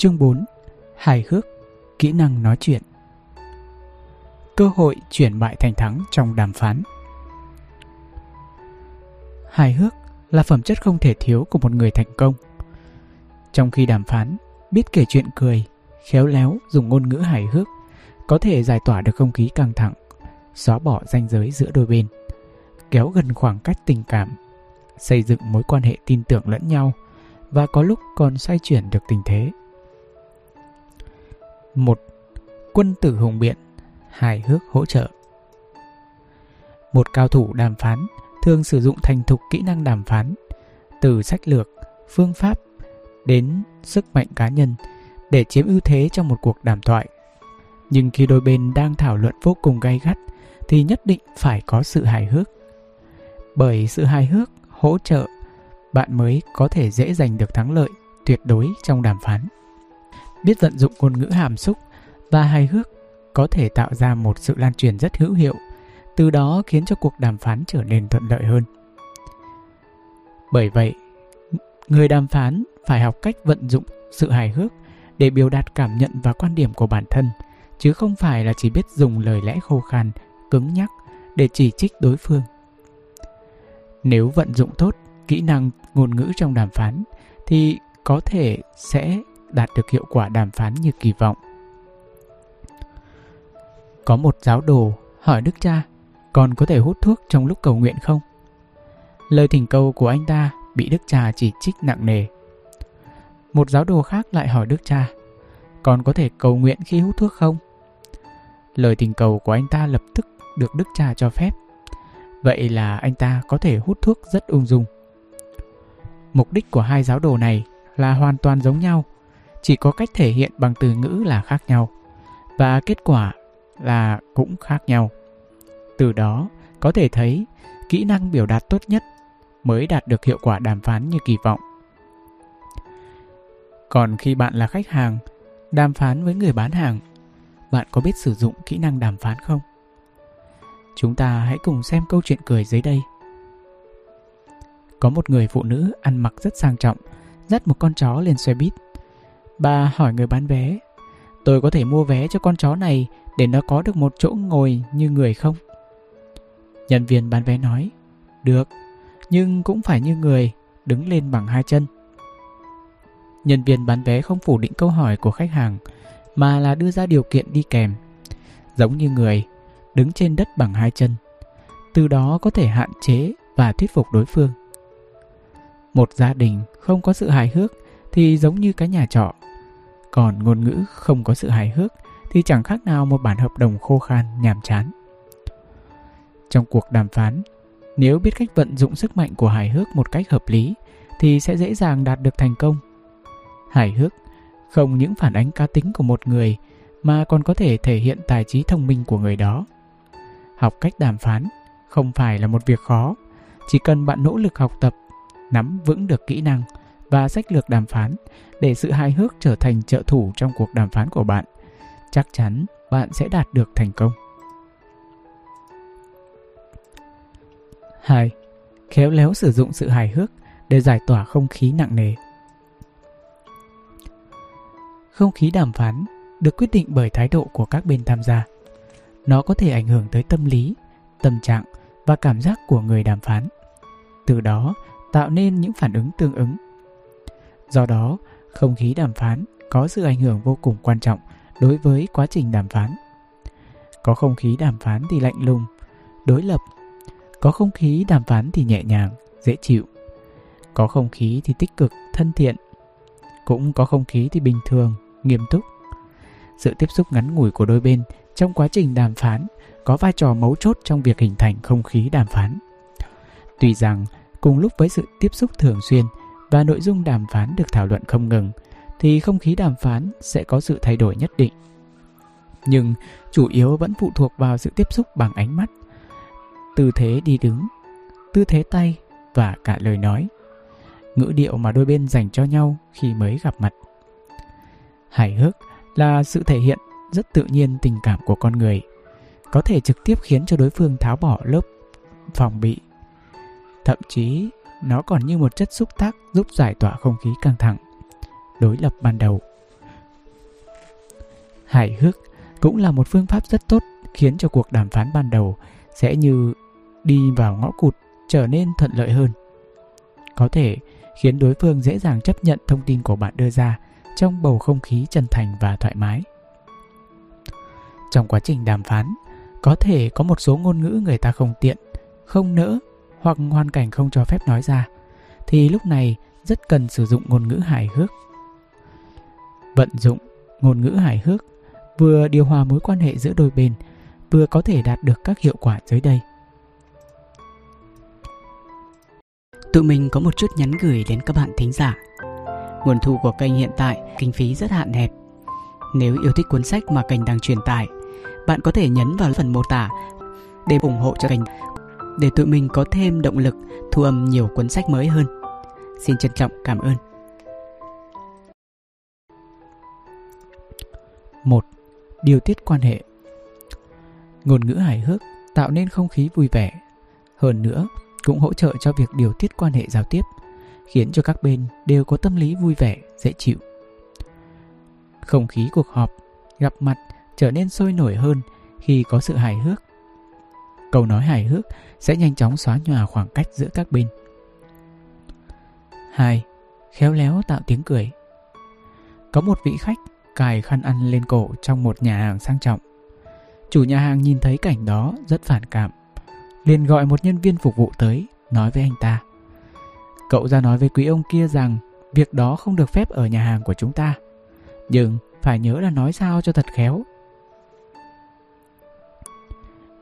Chương 4 Hài hước Kỹ năng nói chuyện Cơ hội chuyển bại thành thắng trong đàm phán Hài hước là phẩm chất không thể thiếu của một người thành công. Trong khi đàm phán, biết kể chuyện cười, khéo léo dùng ngôn ngữ hài hước có thể giải tỏa được không khí căng thẳng, xóa bỏ ranh giới giữa đôi bên, kéo gần khoảng cách tình cảm, xây dựng mối quan hệ tin tưởng lẫn nhau và có lúc còn xoay chuyển được tình thế. Một Quân tử hùng biện, hài hước hỗ trợ. Một cao thủ đàm phán thường sử dụng thành thục kỹ năng đàm phán, từ sách lược, phương pháp đến sức mạnh cá nhân để chiếm ưu thế trong một cuộc đàm thoại. Nhưng khi đôi bên đang thảo luận vô cùng gay gắt thì nhất định phải có sự hài hước. Bởi sự hài hước hỗ trợ bạn mới có thể dễ giành được thắng lợi tuyệt đối trong đàm phán. Biết vận dụng ngôn ngữ hàm xúc và hài hước có thể tạo ra một sự lan truyền rất hữu hiệu, từ đó khiến cho cuộc đàm phán trở nên thuận lợi hơn. Bởi vậy, người đàm phán phải học cách vận dụng sự hài hước để biểu đạt cảm nhận và quan điểm của bản thân, chứ không phải là chỉ biết dùng lời lẽ khô khan, cứng nhắc để chỉ trích đối phương. Nếu vận dụng tốt kỹ năng ngôn ngữ trong đàm phán thì có thể sẽ đạt được hiệu quả đàm phán như kỳ vọng. Có một giáo đồ hỏi Đức cha còn có thể hút thuốc trong lúc cầu nguyện không? Lời thỉnh cầu của anh ta bị Đức cha chỉ trích nặng nề. Một giáo đồ khác lại hỏi Đức cha còn có thể cầu nguyện khi hút thuốc không? Lời thỉnh cầu của anh ta lập tức được Đức cha cho phép. Vậy là anh ta có thể hút thuốc rất ung dung. Mục đích của hai giáo đồ này là hoàn toàn giống nhau, chỉ có cách thể hiện bằng từ ngữ là khác nhau và kết quả là cũng khác nhau. Từ đó có thể thấy kỹ năng biểu đạt tốt nhất mới đạt được hiệu quả đàm phán như kỳ vọng. Còn khi bạn là khách hàng, đàm phán với người bán hàng, bạn có biết sử dụng kỹ năng đàm phán không? Chúng ta hãy cùng xem câu chuyện cười dưới đây. Có một người phụ nữ ăn mặc rất sang trọng, dắt một con chó lên xe buýt. Bà hỏi người bán vé, tôi có thể mua vé cho con chó này để nó có được một chỗ ngồi như người không? Nhân viên bán vé nói, được, nhưng cũng phải như người, đứng lên bằng hai chân. Nhân viên bán vé không phủ định câu hỏi của khách hàng, mà là đưa ra điều kiện đi kèm. Giống như người, đứng trên đất bằng hai chân. Từ đó có thể hạn chế và thuyết phục đối phương. Một gia đình không có sự hài hước thì giống như cái nhà trọ. Còn ngôn ngữ không có sự hài hước thì chẳng khác nào một bản hợp đồng khô khan nhàm chán. Trong cuộc đàm phán, nếu biết cách vận dụng sức mạnh của hài hước một cách hợp lý thì sẽ dễ dàng đạt được thành công. Hài hước không những phản ánh cá tính của một người mà còn có thể thể hiện tài trí thông minh của người đó. Học cách đàm phán không phải là một việc khó, chỉ cần bạn nỗ lực học tập, nắm vững được kỹ năng và sách lược đàm phán để sự hài hước trở thành trợ thủ trong cuộc đàm phán của bạn, chắc chắn bạn sẽ đạt được thành công. 2. Khéo léo sử dụng sự hài hước để giải tỏa không khí nặng nề. Không khí đàm phán được quyết định bởi thái độ của các bên tham gia. Nó có thể ảnh hưởng tới tâm lý, tâm trạng và cảm giác của người đàm phán. Từ đó tạo nên những phản ứng tương ứng. Do đó, không khí đàm phán có sự ảnh hưởng vô cùng quan trọng đối với quá trình đàm phán. Có không khí đàm phán thì lạnh lùng, đối lập. Có không khí đàm phán thì nhẹ nhàng, dễ chịu. Có không khí thì tích cực, thân thiện. Cũng có không khí thì bình thường, nghiêm túc. Sự tiếp xúc ngắn ngủi của đôi bên trong quá trình đàm phán có vai trò mấu chốt trong việc hình thành không khí đàm phán. Tuy rằng cùng lúc với sự tiếp xúc thường xuyên và nội dung đàm phán được thảo luận không ngừng thì không khí đàm phán sẽ có sự thay đổi nhất định. Nhưng chủ yếu vẫn phụ thuộc vào sự tiếp xúc bằng ánh mắt, tư thế đi đứng, tư thế tay và cả lời nói, ngữ điệu mà đôi bên dành cho nhau khi mới gặp mặt. Hài hước là sự thể hiện rất tự nhiên tình cảm của con người, có thể trực tiếp khiến cho đối phương tháo bỏ lớp phòng bị. Thậm chí, nó còn như một chất xúc tác giúp giải tỏa không khí căng thẳng, đối lập ban đầu. Hài hước cũng là một phương pháp rất tốt khiến cho cuộc đàm phán ban đầu sẽ như đi vào ngõ cụt trở nên thuận lợi hơn. Có thể khiến đối phương dễ dàng chấp nhận thông tin của bạn đưa ra trong bầu không khí chân thành và thoải mái. Trong quá trình đàm phán, có thể có một số ngôn ngữ người ta không tiện, không nỡ hoặc hoàn cảnh không cho phép nói ra, thì lúc này rất cần sử dụng ngôn ngữ hài hước. Vận dụng ngôn ngữ hài hước vừa điều hòa mối quan hệ giữa đôi bên, vừa có thể đạt được các hiệu quả dưới đây. Tụi mình có một chút nhắn gửi đến các bạn thính giả. Nguồn thu của kênh hiện tại kinh phí rất hạn hẹp. Nếu yêu thích cuốn sách mà kênh đang truyền tải, bạn có thể nhấn vào phần mô tả để ủng hộ cho kênh để tụi mình có thêm động lực thu âm nhiều cuốn sách mới hơn. Xin trân trọng cảm ơn. 1. Điều tiết quan hệ Ngôn ngữ hài hước tạo nên không khí vui vẻ. Hơn nữa, cũng hỗ trợ cho việc điều tiết quan hệ giao tiếp, khiến cho các bên đều có tâm lý vui vẻ, dễ chịu. Không khí cuộc họp, gặp mặt trở nên sôi nổi hơn khi có sự hài hước. Câu nói hài hước sẽ nhanh chóng xóa nhòa khoảng cách giữa các bên. 2. Khéo léo tạo tiếng cười Có một vị khách cài khăn ăn lên cổ trong một nhà hàng sang trọng. Chủ nhà hàng nhìn thấy cảnh đó rất phản cảm, liền gọi một nhân viên phục vụ tới, nói với anh ta cậu ra nói với quý ông kia rằng việc đó không được phép ở nhà hàng của chúng ta nhưng phải nhớ là nói sao cho thật khéo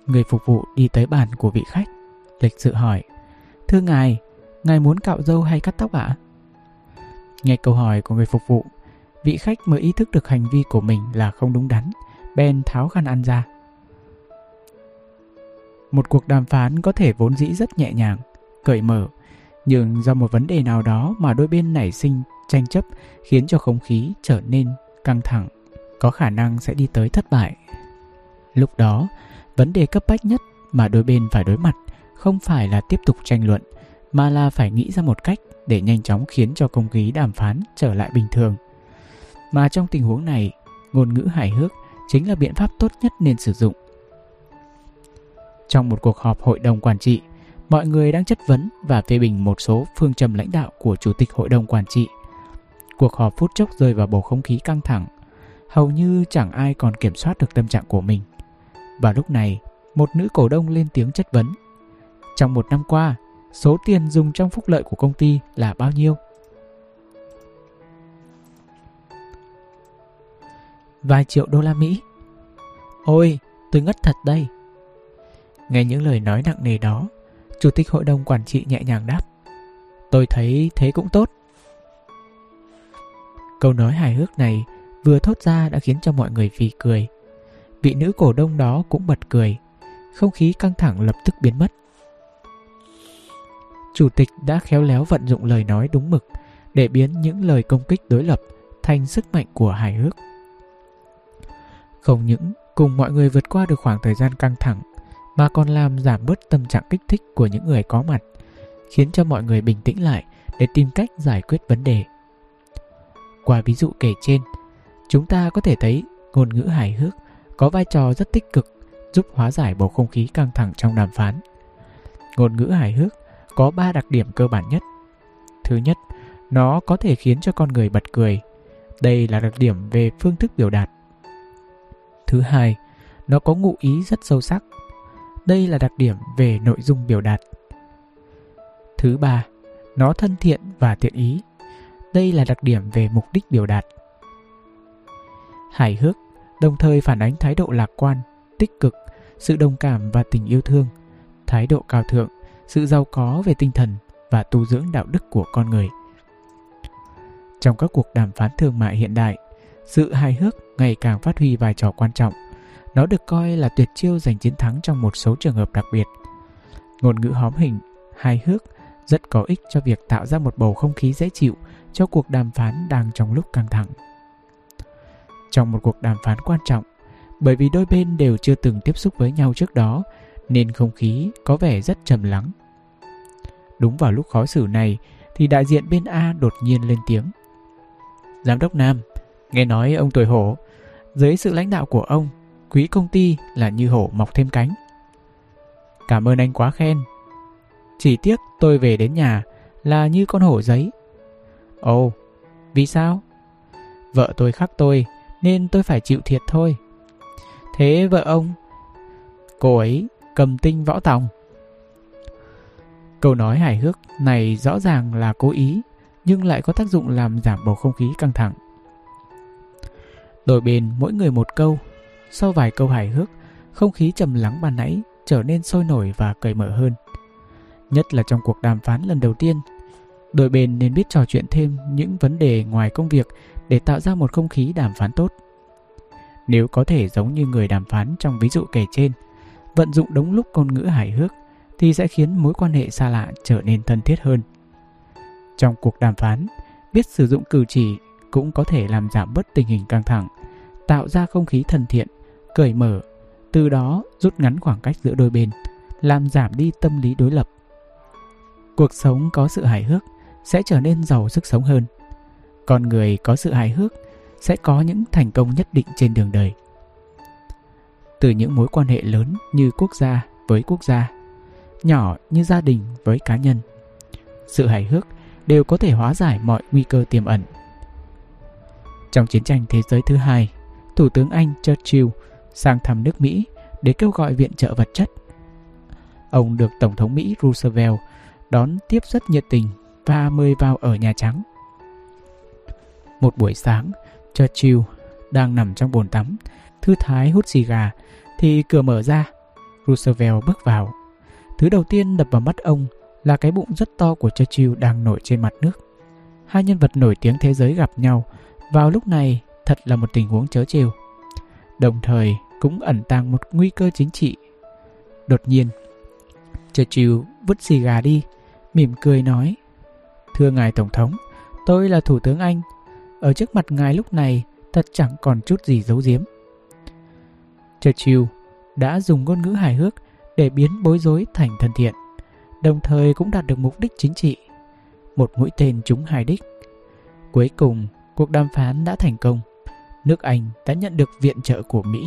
người phục vụ đi tới bàn của vị khách. Lịch sự hỏi thưa ngài ngài muốn cạo râu hay cắt tóc ạ? Nghe câu hỏi của người phục vụ vị khách mới ý thức được hành vi của mình là không đúng đắn bèn tháo khăn ăn ra. Một cuộc đàm phán có thể vốn dĩ rất nhẹ nhàng, cởi mở, nhưng do một vấn đề nào đó mà đôi bên nảy sinh tranh chấp khiến cho không khí trở nên căng thẳng, có khả năng sẽ đi tới thất bại. Lúc đó, vấn đề cấp bách nhất mà đôi bên phải đối mặt không phải là tiếp tục tranh luận, mà là phải nghĩ ra một cách để nhanh chóng khiến cho công khí đàm phán trở lại bình thường. Mà trong tình huống này, ngôn ngữ hài hước chính là biện pháp tốt nhất nên sử dụng trong một cuộc họp hội đồng quản trị, mọi người đang chất vấn và phê bình một số phương châm lãnh đạo của chủ tịch hội đồng quản trị. Cuộc họp phút chốc rơi vào bầu không khí căng thẳng, hầu như chẳng ai còn kiểm soát được tâm trạng của mình. Và lúc này, một nữ cổ đông lên tiếng chất vấn. Trong một năm qua, số tiền dùng trong phúc lợi của công ty là bao nhiêu? Vài triệu đô la Mỹ. Ôi, tôi ngất thật đây. Nghe những lời nói nặng nề đó, Chủ tịch hội đồng quản trị nhẹ nhàng đáp. Tôi thấy thế cũng tốt. Câu nói hài hước này vừa thốt ra đã khiến cho mọi người phì cười. Vị nữ cổ đông đó cũng bật cười. Không khí căng thẳng lập tức biến mất. Chủ tịch đã khéo léo vận dụng lời nói đúng mực để biến những lời công kích đối lập thành sức mạnh của hài hước. Không những cùng mọi người vượt qua được khoảng thời gian căng thẳng mà còn làm giảm bớt tâm trạng kích thích của những người có mặt, khiến cho mọi người bình tĩnh lại để tìm cách giải quyết vấn đề. Qua ví dụ kể trên, chúng ta có thể thấy ngôn ngữ hài hước có vai trò rất tích cực giúp hóa giải bầu không khí căng thẳng trong đàm phán. Ngôn ngữ hài hước có 3 đặc điểm cơ bản nhất. Thứ nhất, nó có thể khiến cho con người bật cười. Đây là đặc điểm về phương thức biểu đạt. Thứ hai, nó có ngụ ý rất sâu sắc đây là đặc điểm về nội dung biểu đạt. Thứ ba, nó thân thiện và tiện ý. Đây là đặc điểm về mục đích biểu đạt. Hài hước đồng thời phản ánh thái độ lạc quan, tích cực, sự đồng cảm và tình yêu thương, thái độ cao thượng, sự giàu có về tinh thần và tu dưỡng đạo đức của con người. Trong các cuộc đàm phán thương mại hiện đại, sự hài hước ngày càng phát huy vai trò quan trọng – nó được coi là tuyệt chiêu giành chiến thắng trong một số trường hợp đặc biệt. Ngôn ngữ hóm hình, hài hước rất có ích cho việc tạo ra một bầu không khí dễ chịu cho cuộc đàm phán đang trong lúc căng thẳng. Trong một cuộc đàm phán quan trọng, bởi vì đôi bên đều chưa từng tiếp xúc với nhau trước đó, nên không khí có vẻ rất trầm lắng. Đúng vào lúc khó xử này thì đại diện bên A đột nhiên lên tiếng. Giám đốc Nam, nghe nói ông tuổi hổ Dưới sự lãnh đạo của ông, quý công ty là như hổ mọc thêm cánh. Cảm ơn anh quá khen. Chỉ tiếc tôi về đến nhà là như con hổ giấy. Ồ, vì sao? Vợ tôi khắc tôi nên tôi phải chịu thiệt thôi. Thế vợ ông? Cô ấy cầm tinh võ tòng. Câu nói hài hước này rõ ràng là cố ý nhưng lại có tác dụng làm giảm bầu không khí căng thẳng. Đổi bên mỗi người một câu, sau vài câu hài hước, không khí trầm lắng ban nãy trở nên sôi nổi và cởi mở hơn. Nhất là trong cuộc đàm phán lần đầu tiên, đôi bên nên biết trò chuyện thêm những vấn đề ngoài công việc để tạo ra một không khí đàm phán tốt. Nếu có thể giống như người đàm phán trong ví dụ kể trên, vận dụng đúng lúc ngôn ngữ hài hước thì sẽ khiến mối quan hệ xa lạ trở nên thân thiết hơn. Trong cuộc đàm phán, biết sử dụng cử chỉ cũng có thể làm giảm bớt tình hình căng thẳng, tạo ra không khí thân thiện, cởi mở, từ đó rút ngắn khoảng cách giữa đôi bên, làm giảm đi tâm lý đối lập. Cuộc sống có sự hài hước sẽ trở nên giàu sức sống hơn. Con người có sự hài hước sẽ có những thành công nhất định trên đường đời. Từ những mối quan hệ lớn như quốc gia với quốc gia, nhỏ như gia đình với cá nhân, sự hài hước đều có thể hóa giải mọi nguy cơ tiềm ẩn. Trong chiến tranh thế giới thứ hai, Thủ tướng Anh Churchill sang thăm nước Mỹ để kêu gọi viện trợ vật chất. Ông được Tổng thống Mỹ Roosevelt đón tiếp rất nhiệt tình và mời vào ở Nhà Trắng. Một buổi sáng, Churchill đang nằm trong bồn tắm, thư thái hút xì gà, thì cửa mở ra. Roosevelt bước vào. Thứ đầu tiên đập vào mắt ông là cái bụng rất to của Churchill đang nổi trên mặt nước. Hai nhân vật nổi tiếng thế giới gặp nhau vào lúc này thật là một tình huống chớ trêu. Đồng thời cũng ẩn tàng một nguy cơ chính trị. Đột nhiên, Churchill vứt xì gà đi, mỉm cười nói Thưa ngài Tổng thống, tôi là Thủ tướng Anh. Ở trước mặt ngài lúc này thật chẳng còn chút gì giấu giếm. Churchill đã dùng ngôn ngữ hài hước để biến bối rối thành thân thiện đồng thời cũng đạt được mục đích chính trị. Một mũi tên trúng hai đích. Cuối cùng, cuộc đàm phán đã thành công. Nước Anh đã nhận được viện trợ của Mỹ.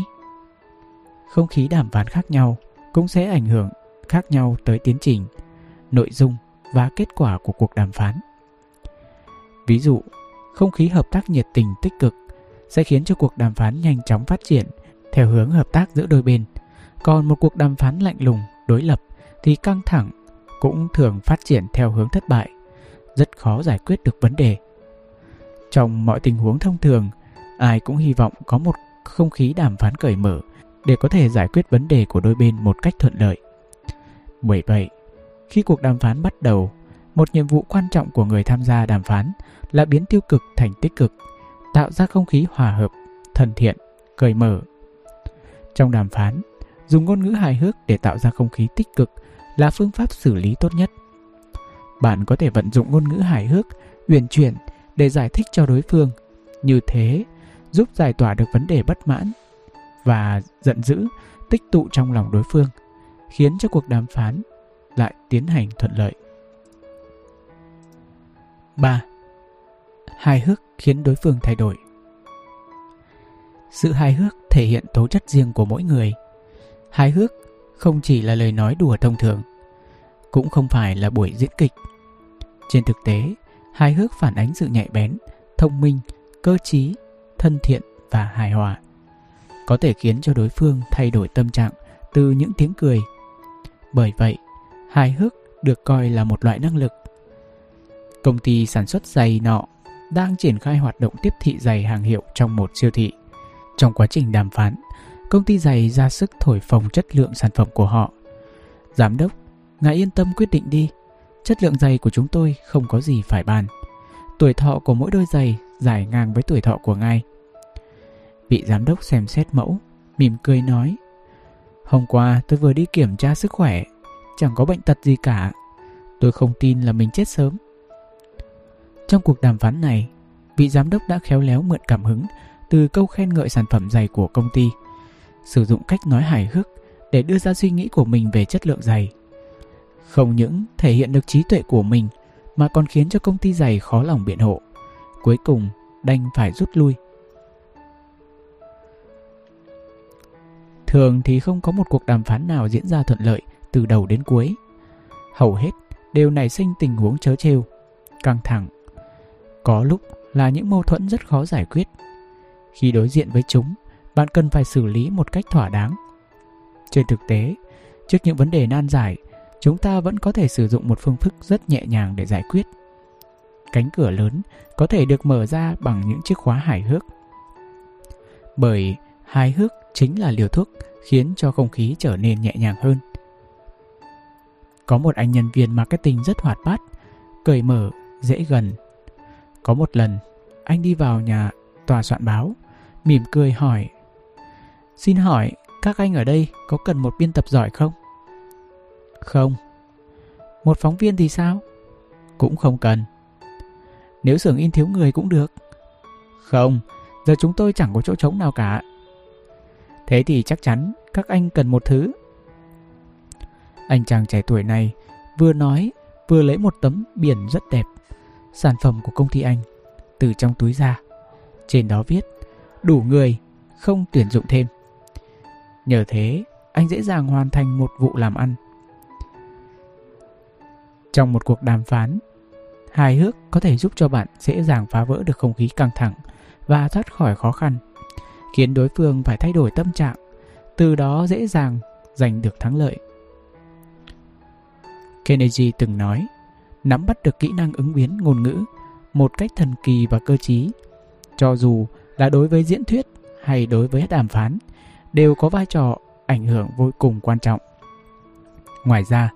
Không khí đàm phán khác nhau cũng sẽ ảnh hưởng khác nhau tới tiến trình, nội dung và kết quả của cuộc đàm phán. Ví dụ, không khí hợp tác nhiệt tình tích cực sẽ khiến cho cuộc đàm phán nhanh chóng phát triển theo hướng hợp tác giữa đôi bên. Còn một cuộc đàm phán lạnh lùng, đối lập thì căng thẳng cũng thường phát triển theo hướng thất bại, rất khó giải quyết được vấn đề. Trong mọi tình huống thông thường, ai cũng hy vọng có một không khí đàm phán cởi mở để có thể giải quyết vấn đề của đôi bên một cách thuận lợi. Bởi vậy, khi cuộc đàm phán bắt đầu, một nhiệm vụ quan trọng của người tham gia đàm phán là biến tiêu cực thành tích cực, tạo ra không khí hòa hợp, thân thiện, cởi mở. Trong đàm phán, dùng ngôn ngữ hài hước để tạo ra không khí tích cực là phương pháp xử lý tốt nhất. Bạn có thể vận dụng ngôn ngữ hài hước, uyển chuyển để giải thích cho đối phương. Như thế, giúp giải tỏa được vấn đề bất mãn và giận dữ tích tụ trong lòng đối phương, khiến cho cuộc đàm phán lại tiến hành thuận lợi. 3. Hài hước khiến đối phương thay đổi. Sự hài hước thể hiện tố chất riêng của mỗi người. Hài hước không chỉ là lời nói đùa thông thường, cũng không phải là buổi diễn kịch. Trên thực tế, hài hước phản ánh sự nhạy bén, thông minh, cơ trí, thân thiện và hài hòa. Có thể khiến cho đối phương thay đổi tâm trạng từ những tiếng cười. Bởi vậy, hài hước được coi là một loại năng lực. Công ty sản xuất giày nọ đang triển khai hoạt động tiếp thị giày hàng hiệu trong một siêu thị. Trong quá trình đàm phán, công ty giày ra sức thổi phồng chất lượng sản phẩm của họ. Giám đốc, ngài yên tâm quyết định đi. Chất lượng giày của chúng tôi không có gì phải bàn. Tuổi thọ của mỗi đôi giày dài ngang với tuổi thọ của ngài. Vị giám đốc xem xét mẫu, mỉm cười nói. Hôm qua tôi vừa đi kiểm tra sức khỏe, chẳng có bệnh tật gì cả. Tôi không tin là mình chết sớm. Trong cuộc đàm phán này, vị giám đốc đã khéo léo mượn cảm hứng từ câu khen ngợi sản phẩm giày của công ty – sử dụng cách nói hài hước để đưa ra suy nghĩ của mình về chất lượng giày. Không những thể hiện được trí tuệ của mình mà còn khiến cho công ty giày khó lòng biện hộ. Cuối cùng đành phải rút lui. Thường thì không có một cuộc đàm phán nào diễn ra thuận lợi từ đầu đến cuối. Hầu hết đều nảy sinh tình huống chớ trêu, căng thẳng. Có lúc là những mâu thuẫn rất khó giải quyết. Khi đối diện với chúng, bạn cần phải xử lý một cách thỏa đáng. Trên thực tế, trước những vấn đề nan giải, chúng ta vẫn có thể sử dụng một phương thức rất nhẹ nhàng để giải quyết. Cánh cửa lớn có thể được mở ra bằng những chiếc khóa hài hước. Bởi hài hước chính là liều thuốc khiến cho không khí trở nên nhẹ nhàng hơn. Có một anh nhân viên marketing rất hoạt bát, cởi mở, dễ gần. Có một lần, anh đi vào nhà tòa soạn báo, mỉm cười hỏi Xin hỏi, các anh ở đây có cần một biên tập giỏi không? Không. Một phóng viên thì sao? Cũng không cần. Nếu xưởng in thiếu người cũng được. Không, giờ chúng tôi chẳng có chỗ trống nào cả. Thế thì chắc chắn các anh cần một thứ. Anh chàng trẻ tuổi này vừa nói vừa lấy một tấm biển rất đẹp, sản phẩm của công ty anh, từ trong túi ra. Trên đó viết, đủ người, không tuyển dụng thêm. Nhờ thế, anh dễ dàng hoàn thành một vụ làm ăn. Trong một cuộc đàm phán, hài hước có thể giúp cho bạn dễ dàng phá vỡ được không khí căng thẳng và thoát khỏi khó khăn, khiến đối phương phải thay đổi tâm trạng, từ đó dễ dàng giành được thắng lợi. Kennedy từng nói, nắm bắt được kỹ năng ứng biến ngôn ngữ một cách thần kỳ và cơ trí, cho dù là đối với diễn thuyết hay đối với đàm phán, đều có vai trò ảnh hưởng vô cùng quan trọng. Ngoài ra,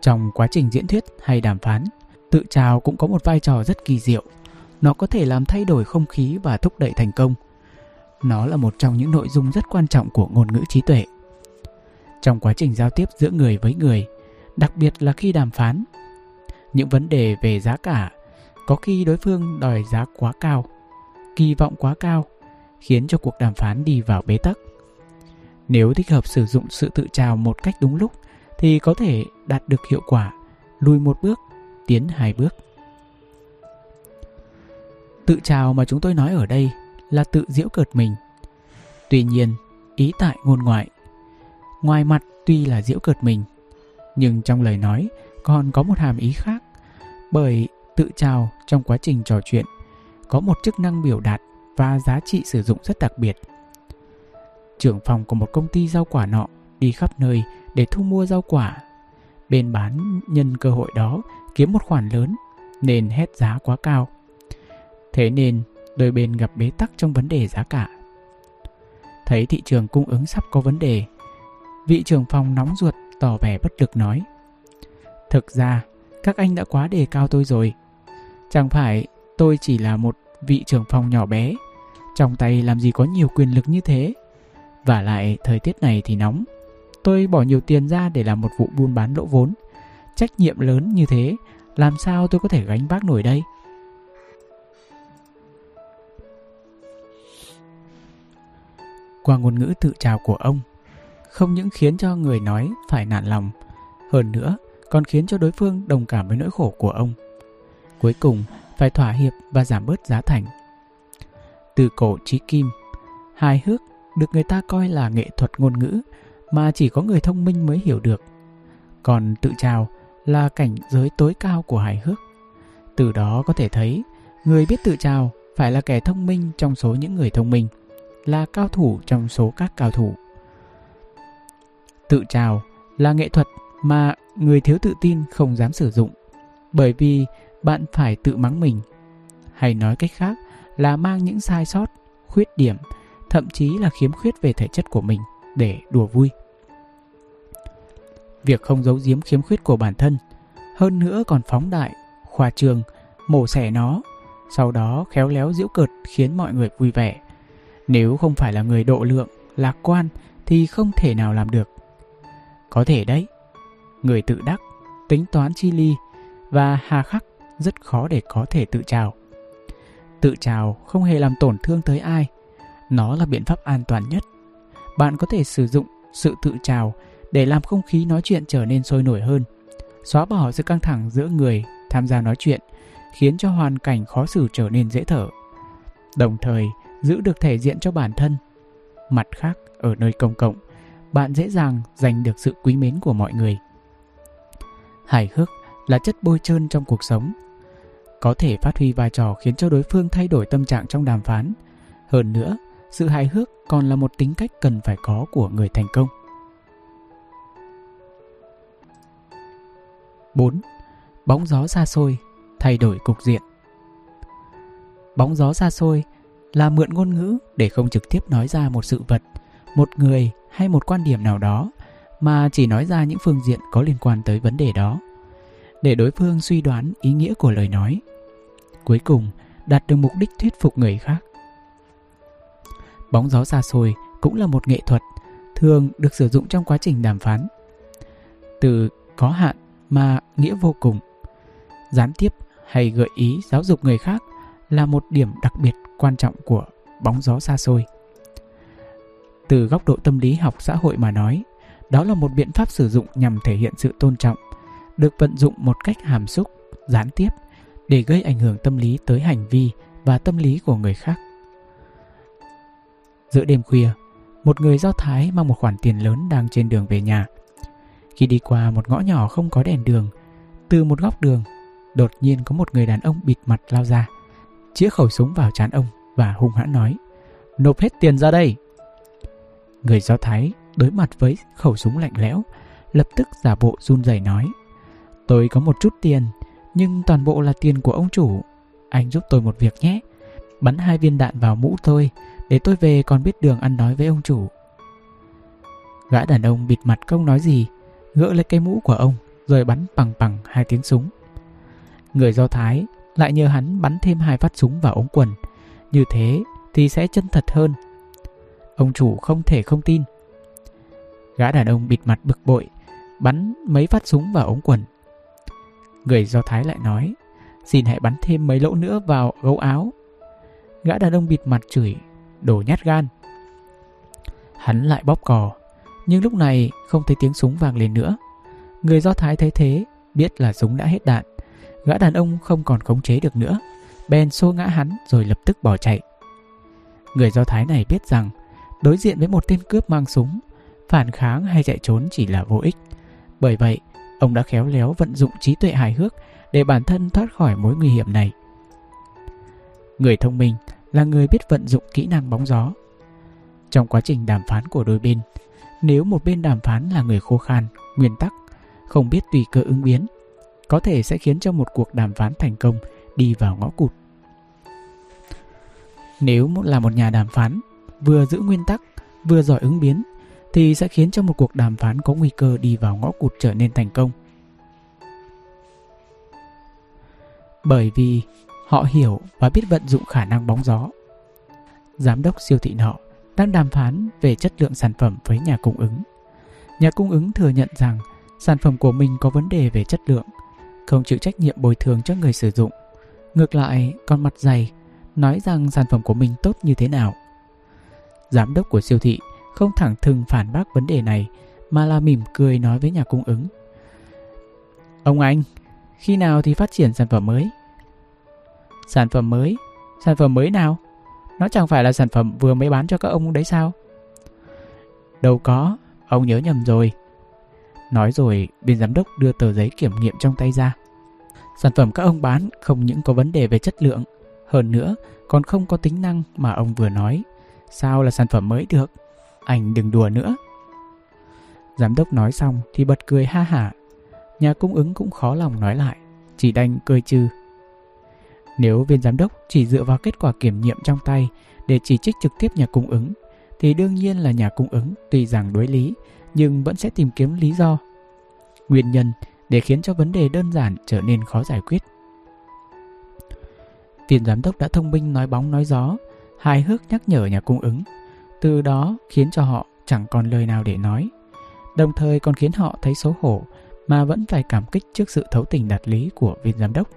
trong quá trình diễn thuyết hay đàm phán, tự trào cũng có một vai trò rất kỳ diệu. Nó có thể làm thay đổi không khí và thúc đẩy thành công. Nó là một trong những nội dung rất quan trọng của ngôn ngữ trí tuệ. Trong quá trình giao tiếp giữa người với người, đặc biệt là khi đàm phán, những vấn đề về giá cả, có khi đối phương đòi giá quá cao, kỳ vọng quá cao, khiến cho cuộc đàm phán đi vào bế tắc. Nếu thích hợp sử dụng sự tự trào một cách đúng lúc thì có thể đạt được hiệu quả lùi một bước, tiến hai bước. Tự trào mà chúng tôi nói ở đây là tự giễu cợt mình. Tuy nhiên, ý tại ngôn ngoại. Ngoài mặt tuy là giễu cợt mình, nhưng trong lời nói còn có một hàm ý khác. Bởi tự trào trong quá trình trò chuyện có một chức năng biểu đạt và giá trị sử dụng rất đặc biệt. Trưởng phòng của một công ty rau quả nọ đi khắp nơi để thu mua rau quả. Bên bán nhân cơ hội đó kiếm một khoản lớn nên hét giá quá cao. Thế nên đôi bên gặp bế tắc trong vấn đề giá cả. Thấy thị trường cung ứng sắp có vấn đề, vị trưởng phòng nóng ruột tỏ vẻ bất lực nói Thực ra, các anh đã quá đề cao tôi rồi. Chẳng phải tôi chỉ là một vị trưởng phòng nhỏ bé, trong tay làm gì có nhiều quyền lực như thế. Và lại thời tiết này thì nóng, Tôi bỏ nhiều tiền ra để làm một vụ buôn bán lỗ vốn. Trách nhiệm lớn như thế, làm sao tôi có thể gánh vác nổi đây? Qua ngôn ngữ tự trào của ông, không những khiến cho người nói phải nản lòng, hơn nữa còn khiến cho đối phương đồng cảm với nỗi khổ của ông. Cuối cùng, phải thỏa hiệp và giảm bớt giá thành. Từ cổ chí kim, hài hước được người ta coi là nghệ thuật ngôn ngữ mà chỉ có người thông minh mới hiểu được. Còn tự trào là cảnh giới tối cao của hài hước. Từ đó có thể thấy, người biết tự trào phải là kẻ thông minh trong số những người thông minh, là cao thủ trong số các cao thủ. Tự trào là nghệ thuật mà người thiếu tự tin không dám sử dụng, bởi vì bạn phải tự mắng mình. Hay nói cách khác là mang những sai sót, khuyết điểm, thậm chí là khiếm khuyết về thể chất của mình để đùa vui việc không giấu giếm khiếm khuyết của bản thân, hơn nữa còn phóng đại, khoa trương, mổ xẻ nó, sau đó khéo léo giễu cợt khiến mọi người vui vẻ. Nếu không phải là người độ lượng, lạc quan thì không thể nào làm được. Có thể đấy, người tự đắc, tính toán chi ly và hà khắc rất khó để có thể tự trào. Tự trào không hề làm tổn thương tới ai, nó là biện pháp an toàn nhất. Bạn có thể sử dụng sự tự trào để làm không khí nói chuyện trở nên sôi nổi hơn, xóa bỏ sự căng thẳng giữa người tham gia nói chuyện, khiến cho hoàn cảnh khó xử trở nên dễ thở. Đồng thời, giữ được thể diện cho bản thân. Mặt khác, ở nơi công cộng, bạn dễ dàng giành được sự quý mến của mọi người. Hài hước là chất bôi trơn trong cuộc sống. Có thể phát huy vai trò khiến cho đối phương thay đổi tâm trạng trong đàm phán. Hơn nữa, sự hài hước còn là một tính cách cần phải có của người thành công. 4. Bóng gió xa xôi, thay đổi cục diện. Bóng gió xa xôi là mượn ngôn ngữ để không trực tiếp nói ra một sự vật, một người hay một quan điểm nào đó mà chỉ nói ra những phương diện có liên quan tới vấn đề đó để đối phương suy đoán ý nghĩa của lời nói. Cuối cùng, đạt được mục đích thuyết phục người khác. Bóng gió xa xôi cũng là một nghệ thuật thường được sử dụng trong quá trình đàm phán. Từ có hạn mà nghĩa vô cùng. Gián tiếp hay gợi ý giáo dục người khác là một điểm đặc biệt quan trọng của bóng gió xa xôi. Từ góc độ tâm lý học xã hội mà nói, đó là một biện pháp sử dụng nhằm thể hiện sự tôn trọng, được vận dụng một cách hàm xúc, gián tiếp để gây ảnh hưởng tâm lý tới hành vi và tâm lý của người khác. Giữa đêm khuya, một người Do Thái mang một khoản tiền lớn đang trên đường về nhà. Khi đi qua một ngõ nhỏ không có đèn đường, từ một góc đường, đột nhiên có một người đàn ông bịt mặt lao ra, chĩa khẩu súng vào trán ông và hung hãn nói Nộp hết tiền ra đây! Người Do Thái đối mặt với khẩu súng lạnh lẽo, lập tức giả bộ run rẩy nói Tôi có một chút tiền, nhưng toàn bộ là tiền của ông chủ. Anh giúp tôi một việc nhé. Bắn hai viên đạn vào mũ tôi, để tôi về còn biết đường ăn nói với ông chủ. Gã đàn ông bịt mặt không nói gì, gỡ lấy cái mũ của ông, rồi bắn bằng bằng hai tiếng súng. Người Do Thái lại nhờ hắn bắn thêm hai phát súng vào ống quần. Như thế thì sẽ chân thật hơn. Ông chủ không thể không tin. Gã đàn ông bịt mặt bực bội, bắn mấy phát súng vào ống quần. Người Do Thái lại nói, xin hãy bắn thêm mấy lỗ nữa vào gấu áo. Gã đàn ông bịt mặt chửi, đổ nhát gan. Hắn lại bóp cò, nhưng lúc này không thấy tiếng súng vang lên nữa. Người Do Thái thấy thế, biết là súng đã hết đạn. Gã đàn ông không còn khống chế được nữa, bèn xô ngã hắn rồi lập tức bỏ chạy. Người Do Thái này biết rằng đối diện với một tên cướp mang súng, phản kháng hay chạy trốn chỉ là vô ích. Bởi vậy, ông đã khéo léo vận dụng trí tuệ hài hước để bản thân thoát khỏi mối nguy hiểm này. Người thông minh là người biết vận dụng kỹ năng bóng gió. Trong quá trình đàm phán của đôi bên, nếu một bên đàm phán là người khô khan, nguyên tắc, không biết tùy cơ ứng biến, có thể sẽ khiến cho một cuộc đàm phán thành công đi vào ngõ cụt. Nếu là một nhà đàm phán, vừa giữ nguyên tắc, vừa giỏi ứng biến, thì sẽ khiến cho một cuộc đàm phán có nguy cơ đi vào ngõ cụt trở nên thành công. Bởi vì họ hiểu và biết vận dụng khả năng bóng gió. Giám đốc siêu thị nọ đang đàm phán về chất lượng sản phẩm với nhà cung ứng. Nhà cung ứng thừa nhận rằng sản phẩm của mình có vấn đề về chất lượng, không chịu trách nhiệm bồi thường cho người sử dụng. Ngược lại, con mặt dày nói rằng sản phẩm của mình tốt như thế nào. Giám đốc của siêu thị không thẳng thừng phản bác vấn đề này mà là mỉm cười nói với nhà cung ứng. Ông anh, khi nào thì phát triển sản phẩm mới? Sản phẩm mới? Sản phẩm mới nào? Nó chẳng phải là sản phẩm vừa mới bán cho các ông đấy sao? Đâu có, ông nhớ nhầm rồi. Nói rồi, bên giám đốc đưa tờ giấy kiểm nghiệm trong tay ra. Sản phẩm các ông bán không những có vấn đề về chất lượng, hơn nữa còn không có tính năng mà ông vừa nói. Sao là sản phẩm mới được? Anh đừng đùa nữa. Giám đốc nói xong thì bật cười ha hả. Nhà cung ứng cũng khó lòng nói lại, chỉ đành cười trừ. Nếu viên giám đốc chỉ dựa vào kết quả kiểm nghiệm trong tay để chỉ trích trực tiếp nhà cung ứng, thì đương nhiên là nhà cung ứng tuy rằng đối lý, nhưng vẫn sẽ tìm kiếm lý do, nguyên nhân để khiến cho vấn đề đơn giản trở nên khó giải quyết. Viên giám đốc đã thông minh nói bóng nói gió, hài hước nhắc nhở nhà cung ứng từ đó khiến cho họ chẳng còn lời nào để nói, đồng thời còn khiến họ thấy xấu hổ mà vẫn phải cảm kích trước sự thấu tình đạt lý của viên giám đốc.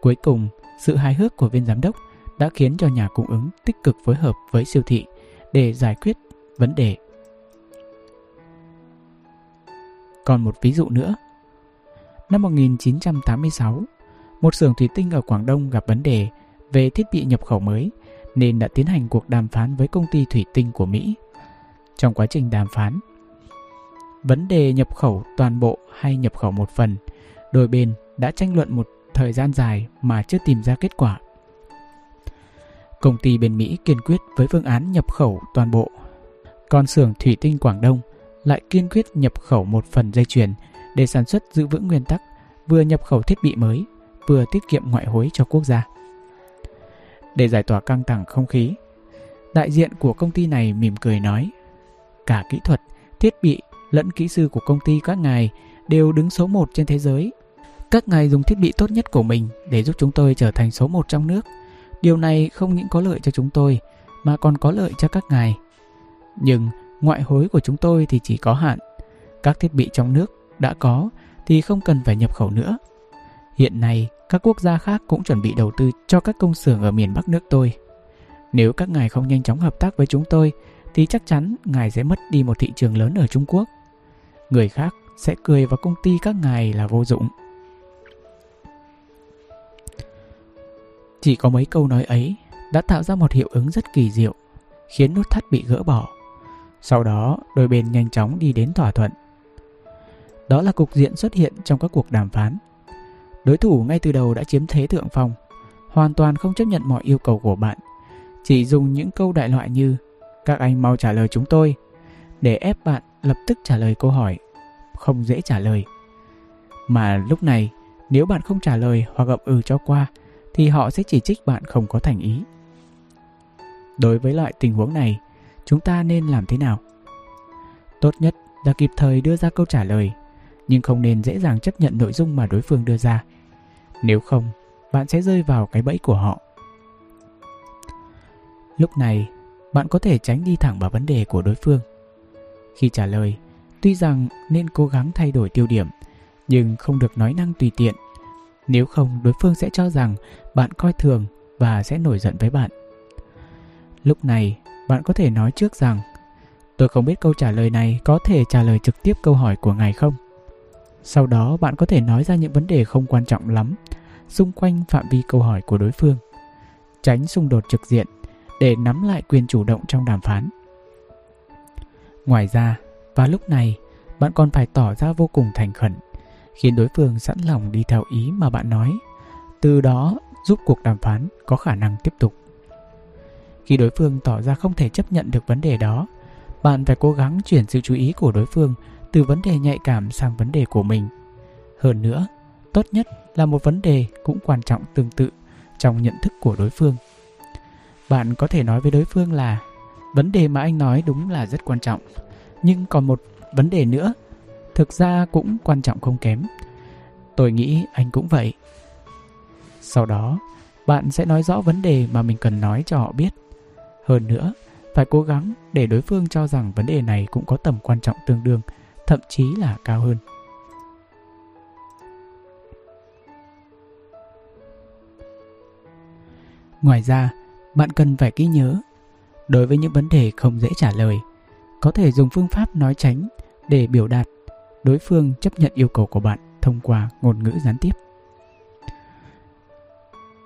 Cuối cùng, sự hài hước của viên giám đốc đã khiến cho nhà cung ứng tích cực phối hợp với siêu thị để giải quyết vấn đề. Còn một ví dụ nữa. Năm 1986, một xưởng thủy tinh ở Quảng Đông gặp vấn đề về thiết bị nhập khẩu mới nên đã tiến hành cuộc đàm phán với công ty thủy tinh của Mỹ. trong quá trình đàm phán. Vấn đề nhập khẩu toàn bộ hay nhập khẩu một phần, đôi bên đã tranh luận một thời gian dài mà chưa tìm ra kết quả. Công ty bên Mỹ kiên quyết với phương án nhập khẩu toàn bộ. Còn xưởng thủy tinh Quảng Đông lại kiên quyết nhập khẩu một phần dây chuyền để sản xuất giữ vững nguyên tắc vừa nhập khẩu thiết bị mới, vừa tiết kiệm ngoại hối cho quốc gia. Để giải tỏa căng thẳng không khí, đại diện của công ty này mỉm cười nói Cả kỹ thuật, thiết bị lẫn kỹ sư của công ty các ngài đều đứng số 1 trên thế giới. Các ngài dùng thiết bị tốt nhất của mình để giúp chúng tôi trở thành số 1 trong nước. Điều này không những có lợi cho chúng tôi mà còn có lợi cho các ngài. Nhưng ngoại hối của chúng tôi thì chỉ có hạn. Các thiết bị trong nước đã có thì không cần phải nhập khẩu nữa. Hiện nay, các quốc gia khác cũng chuẩn bị đầu tư cho các công xưởng ở miền Bắc nước tôi. Nếu các ngài không nhanh chóng hợp tác với chúng tôi thì chắc chắn ngài sẽ mất đi một thị trường lớn ở Trung Quốc. Người khác sẽ cười vào công ty các ngài là vô dụng. Chỉ có mấy câu nói ấy đã tạo ra một hiệu ứng rất kỳ diệu, khiến nút thắt bị gỡ bỏ. Sau đó, đôi bên nhanh chóng đi đến thỏa thuận. Đó là cục diện xuất hiện trong các cuộc đàm phán. Đối thủ ngay từ đầu đã chiếm thế thượng phong, hoàn toàn không chấp nhận mọi yêu cầu của bạn, chỉ dùng những câu đại loại như các anh mau trả lời chúng tôi để ép bạn lập tức trả lời câu hỏi không dễ trả lời. Mà lúc này, nếu bạn không trả lời hoặc ậm ừ cho qua thì họ sẽ chỉ trích bạn không có thành ý. Đối với loại tình huống này, chúng ta nên làm thế nào? Tốt nhất là kịp thời đưa ra câu trả lời, nhưng không nên dễ dàng chấp nhận nội dung mà đối phương đưa ra. Nếu không, bạn sẽ rơi vào cái bẫy của họ. Lúc này, bạn có thể tránh đi thẳng vào vấn đề của đối phương. Khi trả lời, tuy rằng nên cố gắng thay đổi tiêu điểm, nhưng không được nói năng tùy tiện. Nếu không, đối phương sẽ cho rằng bạn coi thường và sẽ nổi giận với bạn. Lúc này, bạn có thể nói trước rằng Tôi không biết câu trả lời này có thể trả lời trực tiếp câu hỏi của ngài không? Sau đó bạn có thể nói ra những vấn đề không quan trọng lắm xung quanh phạm vi câu hỏi của đối phương. Tránh xung đột trực diện để nắm lại quyền chủ động trong đàm phán. Ngoài ra, vào lúc này, bạn còn phải tỏ ra vô cùng thành khẩn, khiến đối phương sẵn lòng đi theo ý mà bạn nói, từ đó giúp cuộc đàm phán có khả năng tiếp tục. Khi đối phương tỏ ra không thể chấp nhận được vấn đề đó, bạn phải cố gắng chuyển sự chú ý của đối phương từ vấn đề nhạy cảm sang vấn đề của mình. Hơn nữa, tốt nhất là một vấn đề cũng quan trọng tương tự trong nhận thức của đối phương. Bạn có thể nói với đối phương là vấn đề mà anh nói đúng là rất quan trọng, nhưng còn một vấn đề nữa, thực ra cũng quan trọng không kém. Tôi nghĩ anh cũng vậy. Sau đó, bạn sẽ nói rõ vấn đề mà mình cần nói cho họ biết. Hơn nữa, phải cố gắng để đối phương cho rằng vấn đề này cũng có tầm quan trọng tương đương, thậm chí là cao hơn. Ngoài ra, bạn cần phải ghi nhớ, đối với những vấn đề không dễ trả lời, có thể dùng phương pháp nói tránh để biểu đạt đối phương chấp nhận yêu cầu của bạn thông qua ngôn ngữ gián tiếp.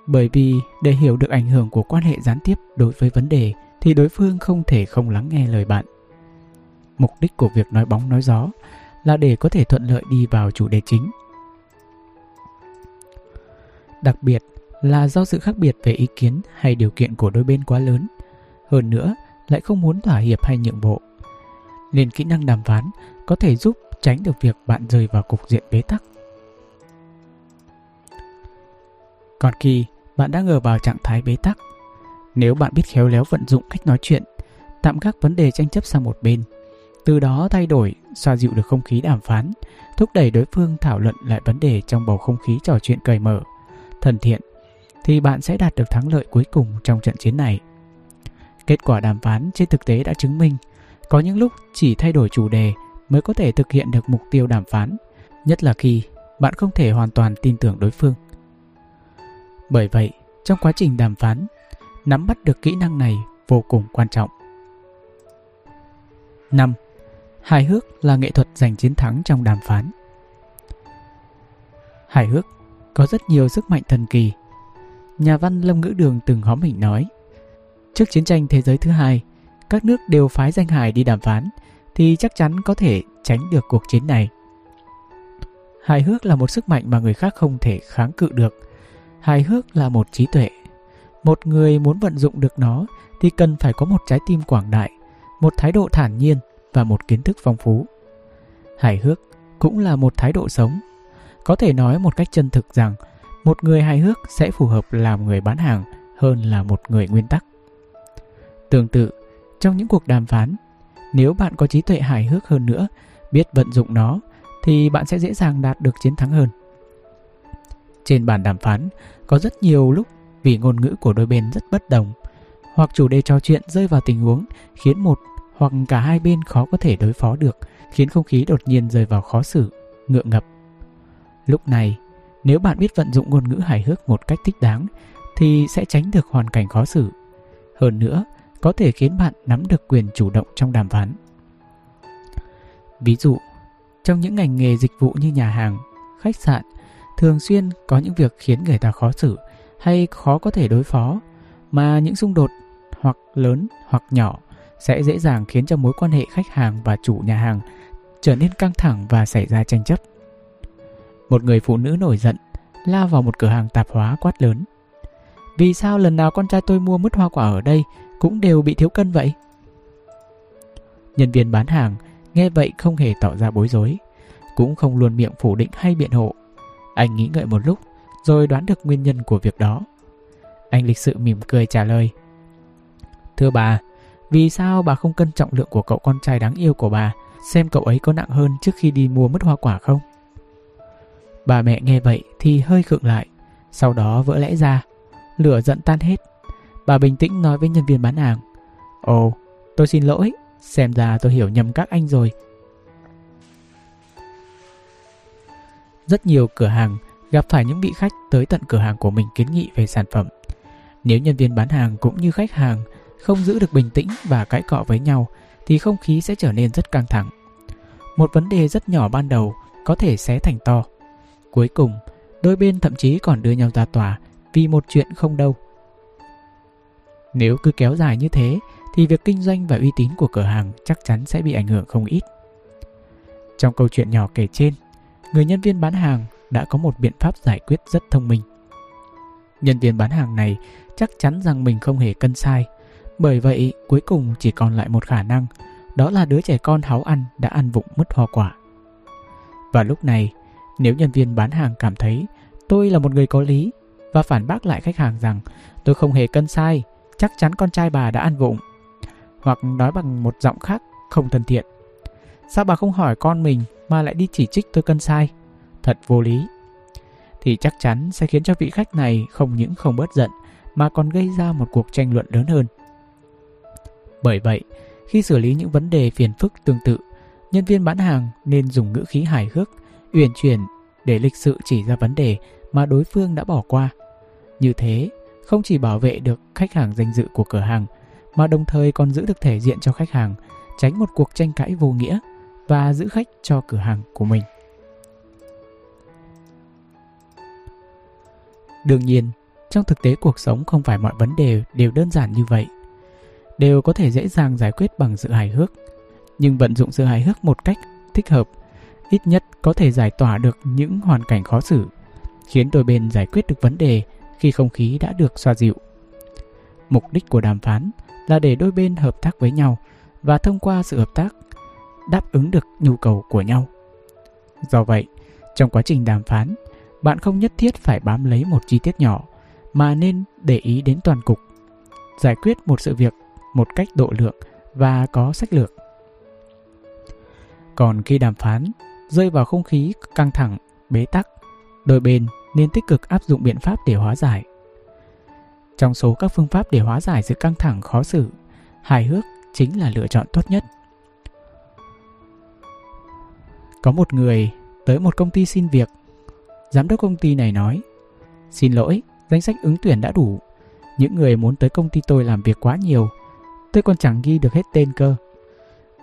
Bởi vì để hiểu được ảnh hưởng của quan hệ gián tiếp đối với vấn đề thì đối phương không thể không lắng nghe lời bạn. Mục đích của việc nói bóng nói gió là để có thể thuận lợi đi vào chủ đề chính. Đặc biệt là do sự khác biệt về ý kiến hay điều kiện của đôi bên quá lớn. Hơn nữa, lại không muốn thỏa hiệp hay nhượng bộ. Nên kỹ năng đàm phán có thể giúp tránh được việc bạn rơi vào cục diện bế tắc. Còn khi bạn đang ở vào trạng thái bế tắc, nếu bạn biết khéo léo vận dụng cách nói chuyện, tạm gác vấn đề tranh chấp sang một bên, từ đó thay đổi, xoa dịu được không khí đàm phán, thúc đẩy đối phương thảo luận lại vấn đề trong bầu không khí trò chuyện cởi mở, thân thiện, thì bạn sẽ đạt được thắng lợi cuối cùng trong trận chiến này. Kết quả đàm phán trên thực tế đã chứng minh, có những lúc chỉ thay đổi chủ đề mới có thể thực hiện được mục tiêu đàm phán, nhất là khi bạn không thể hoàn toàn tin tưởng đối phương. Bởi vậy, trong quá trình đàm phán, nắm bắt được kỹ năng này vô cùng quan trọng. 5. Hài hước là nghệ thuật giành chiến thắng trong đàm phán. Hài hước có rất nhiều sức mạnh thần kỳ. Nhà văn Lâm Ngữ Đường từng hóm hình nói, trước chiến tranh thế giới thứ hai, các nước đều phái danh hài đi đàm phán thì chắc chắn có thể tránh được cuộc chiến này. Hài hước là một sức mạnh mà người khác không thể kháng cự được. Hài hước là một trí tuệ. Một người muốn vận dụng được nó thì cần phải có một trái tim quảng đại, một thái độ thản nhiên và một kiến thức phong phú. Hài hước cũng là một thái độ sống. Có thể nói một cách chân thực rằng một người hài hước sẽ phù hợp làm người bán hàng hơn là một người nguyên tắc. Tương tự, trong những cuộc đàm phán, nếu bạn có trí tuệ hài hước hơn nữa, biết vận dụng nó, thì bạn sẽ dễ dàng đạt được chiến thắng hơn. Trên bàn đàm phán, có rất nhiều lúc vì ngôn ngữ của đôi bên rất bất đồng, hoặc chủ đề trò chuyện rơi vào tình huống khiến một hoặc cả hai bên khó có thể đối phó được, khiến không khí đột nhiên rơi vào khó xử, ngượng ngập. Lúc này, nếu bạn biết vận dụng ngôn ngữ hài hước một cách thích đáng, thì sẽ tránh được hoàn cảnh khó xử. Hơn nữa, có thể khiến bạn nắm được quyền chủ động trong đàm phán. Ví dụ, trong những ngành nghề dịch vụ như nhà hàng, khách sạn, thường xuyên có những việc khiến người ta khó xử hay khó có thể đối phó, mà những xung đột hoặc lớn hoặc nhỏ sẽ dễ dàng khiến cho mối quan hệ khách hàng và chủ nhà hàng trở nên căng thẳng và xảy ra tranh chấp. Một người phụ nữ nổi giận lao vào một cửa hàng tạp hóa quát lớn. Vì sao lần nào con trai tôi mua mứt hoa quả ở đây cũng đều bị thiếu cân vậy? Nhân viên bán hàng nghe vậy không hề tỏ ra bối rối, cũng không luôn miệng phủ định hay biện hộ. Anh nghĩ ngợi một lúc rồi đoán được nguyên nhân của việc đó. Anh lịch sự mỉm cười trả lời. Thưa bà, vì sao bà không cân trọng lượng của cậu con trai đáng yêu của bà, xem cậu ấy có nặng hơn trước khi đi mua mứt hoa quả không? Bà mẹ nghe vậy thì hơi khựng lại, sau đó vỡ lẽ ra. Lửa giận tan hết. Bà bình tĩnh nói với nhân viên bán hàng. Ồ, tôi xin lỗi, xem ra tôi hiểu nhầm các anh rồi. Rất nhiều cửa hàng gặp phải những vị khách tới tận cửa hàng của mình kiến nghị về sản phẩm. Nếu nhân viên bán hàng cũng như khách hàng không giữ được bình tĩnh và cãi cọ với nhau thì không khí sẽ trở nên rất căng thẳng. Một vấn đề rất nhỏ ban đầu có thể xé thành to. Cuối cùng, đôi bên thậm chí còn đưa nhau ra tòa vì một chuyện không đâu. Nếu cứ kéo dài như thế thì việc kinh doanh và uy tín của cửa hàng chắc chắn sẽ bị ảnh hưởng không ít. Trong câu chuyện nhỏ kể trên, người nhân viên bán hàng đã có một biện pháp giải quyết rất thông minh. Nhân viên bán hàng này chắc chắn rằng mình không hề cân sai, bởi vậy cuối cùng chỉ còn lại một khả năng, đó là đứa trẻ con háu ăn đã ăn vụng mất hoa quả. Và lúc này, nếu nhân viên bán hàng cảm thấy tôi là một người có lý và phản bác lại khách hàng rằng tôi không hề cân sai, chắc chắn con trai bà đã ăn vụng. Hoặc nói bằng một giọng khác không thân thiện. Sao bà không hỏi con mình mà lại đi chỉ trích tôi cân sai? Thật vô lý. Thì chắc chắn sẽ khiến cho vị khách này không những không bớt giận mà còn gây ra một cuộc tranh luận lớn hơn. Bởi vậy, khi xử lý những vấn đề phiền phức tương tự, nhân viên bán hàng nên dùng ngữ khí hài hước, uyển chuyển để lịch sự chỉ ra vấn đề mà đối phương đã bỏ qua. Như thế, không chỉ bảo vệ được khách hàng danh dự của cửa hàng, mà đồng thời còn giữ được thể diện cho khách hàng, tránh một cuộc tranh cãi vô nghĩa và giữ khách cho cửa hàng của mình. Đương nhiên, trong thực tế cuộc sống không phải mọi vấn đề đều đơn giản như vậy. Đều có thể dễ dàng giải quyết bằng sự hài hước, nhưng vận dụng sự hài hước một cách thích hợp, ít nhất có thể giải tỏa được những hoàn cảnh khó xử, khiến đôi bên giải quyết được vấn đề khi không khí đã được xoa dịu. Mục đích của đàm phán là để đôi bên hợp tác với nhau và thông qua sự hợp tác đáp ứng được nhu cầu của nhau. Do vậy, trong quá trình đàm phán, bạn không nhất thiết phải bám lấy một chi tiết nhỏ mà nên để ý đến toàn cục, giải quyết một sự việc một cách độ lượng và có sách lược. Còn khi đàm phán rơi vào không khí căng thẳng, bế tắc, đôi bên nên tích cực áp dụng biện pháp để hóa giải. Trong số các phương pháp để hóa giải sự căng thẳng khó xử, hài hước chính là lựa chọn tốt nhất. Có một người tới một công ty xin việc. Giám đốc công ty này nói Xin lỗi, danh sách ứng tuyển đã đủ. Những người muốn tới công ty tôi làm việc quá nhiều. Tôi còn chẳng ghi được hết tên cơ.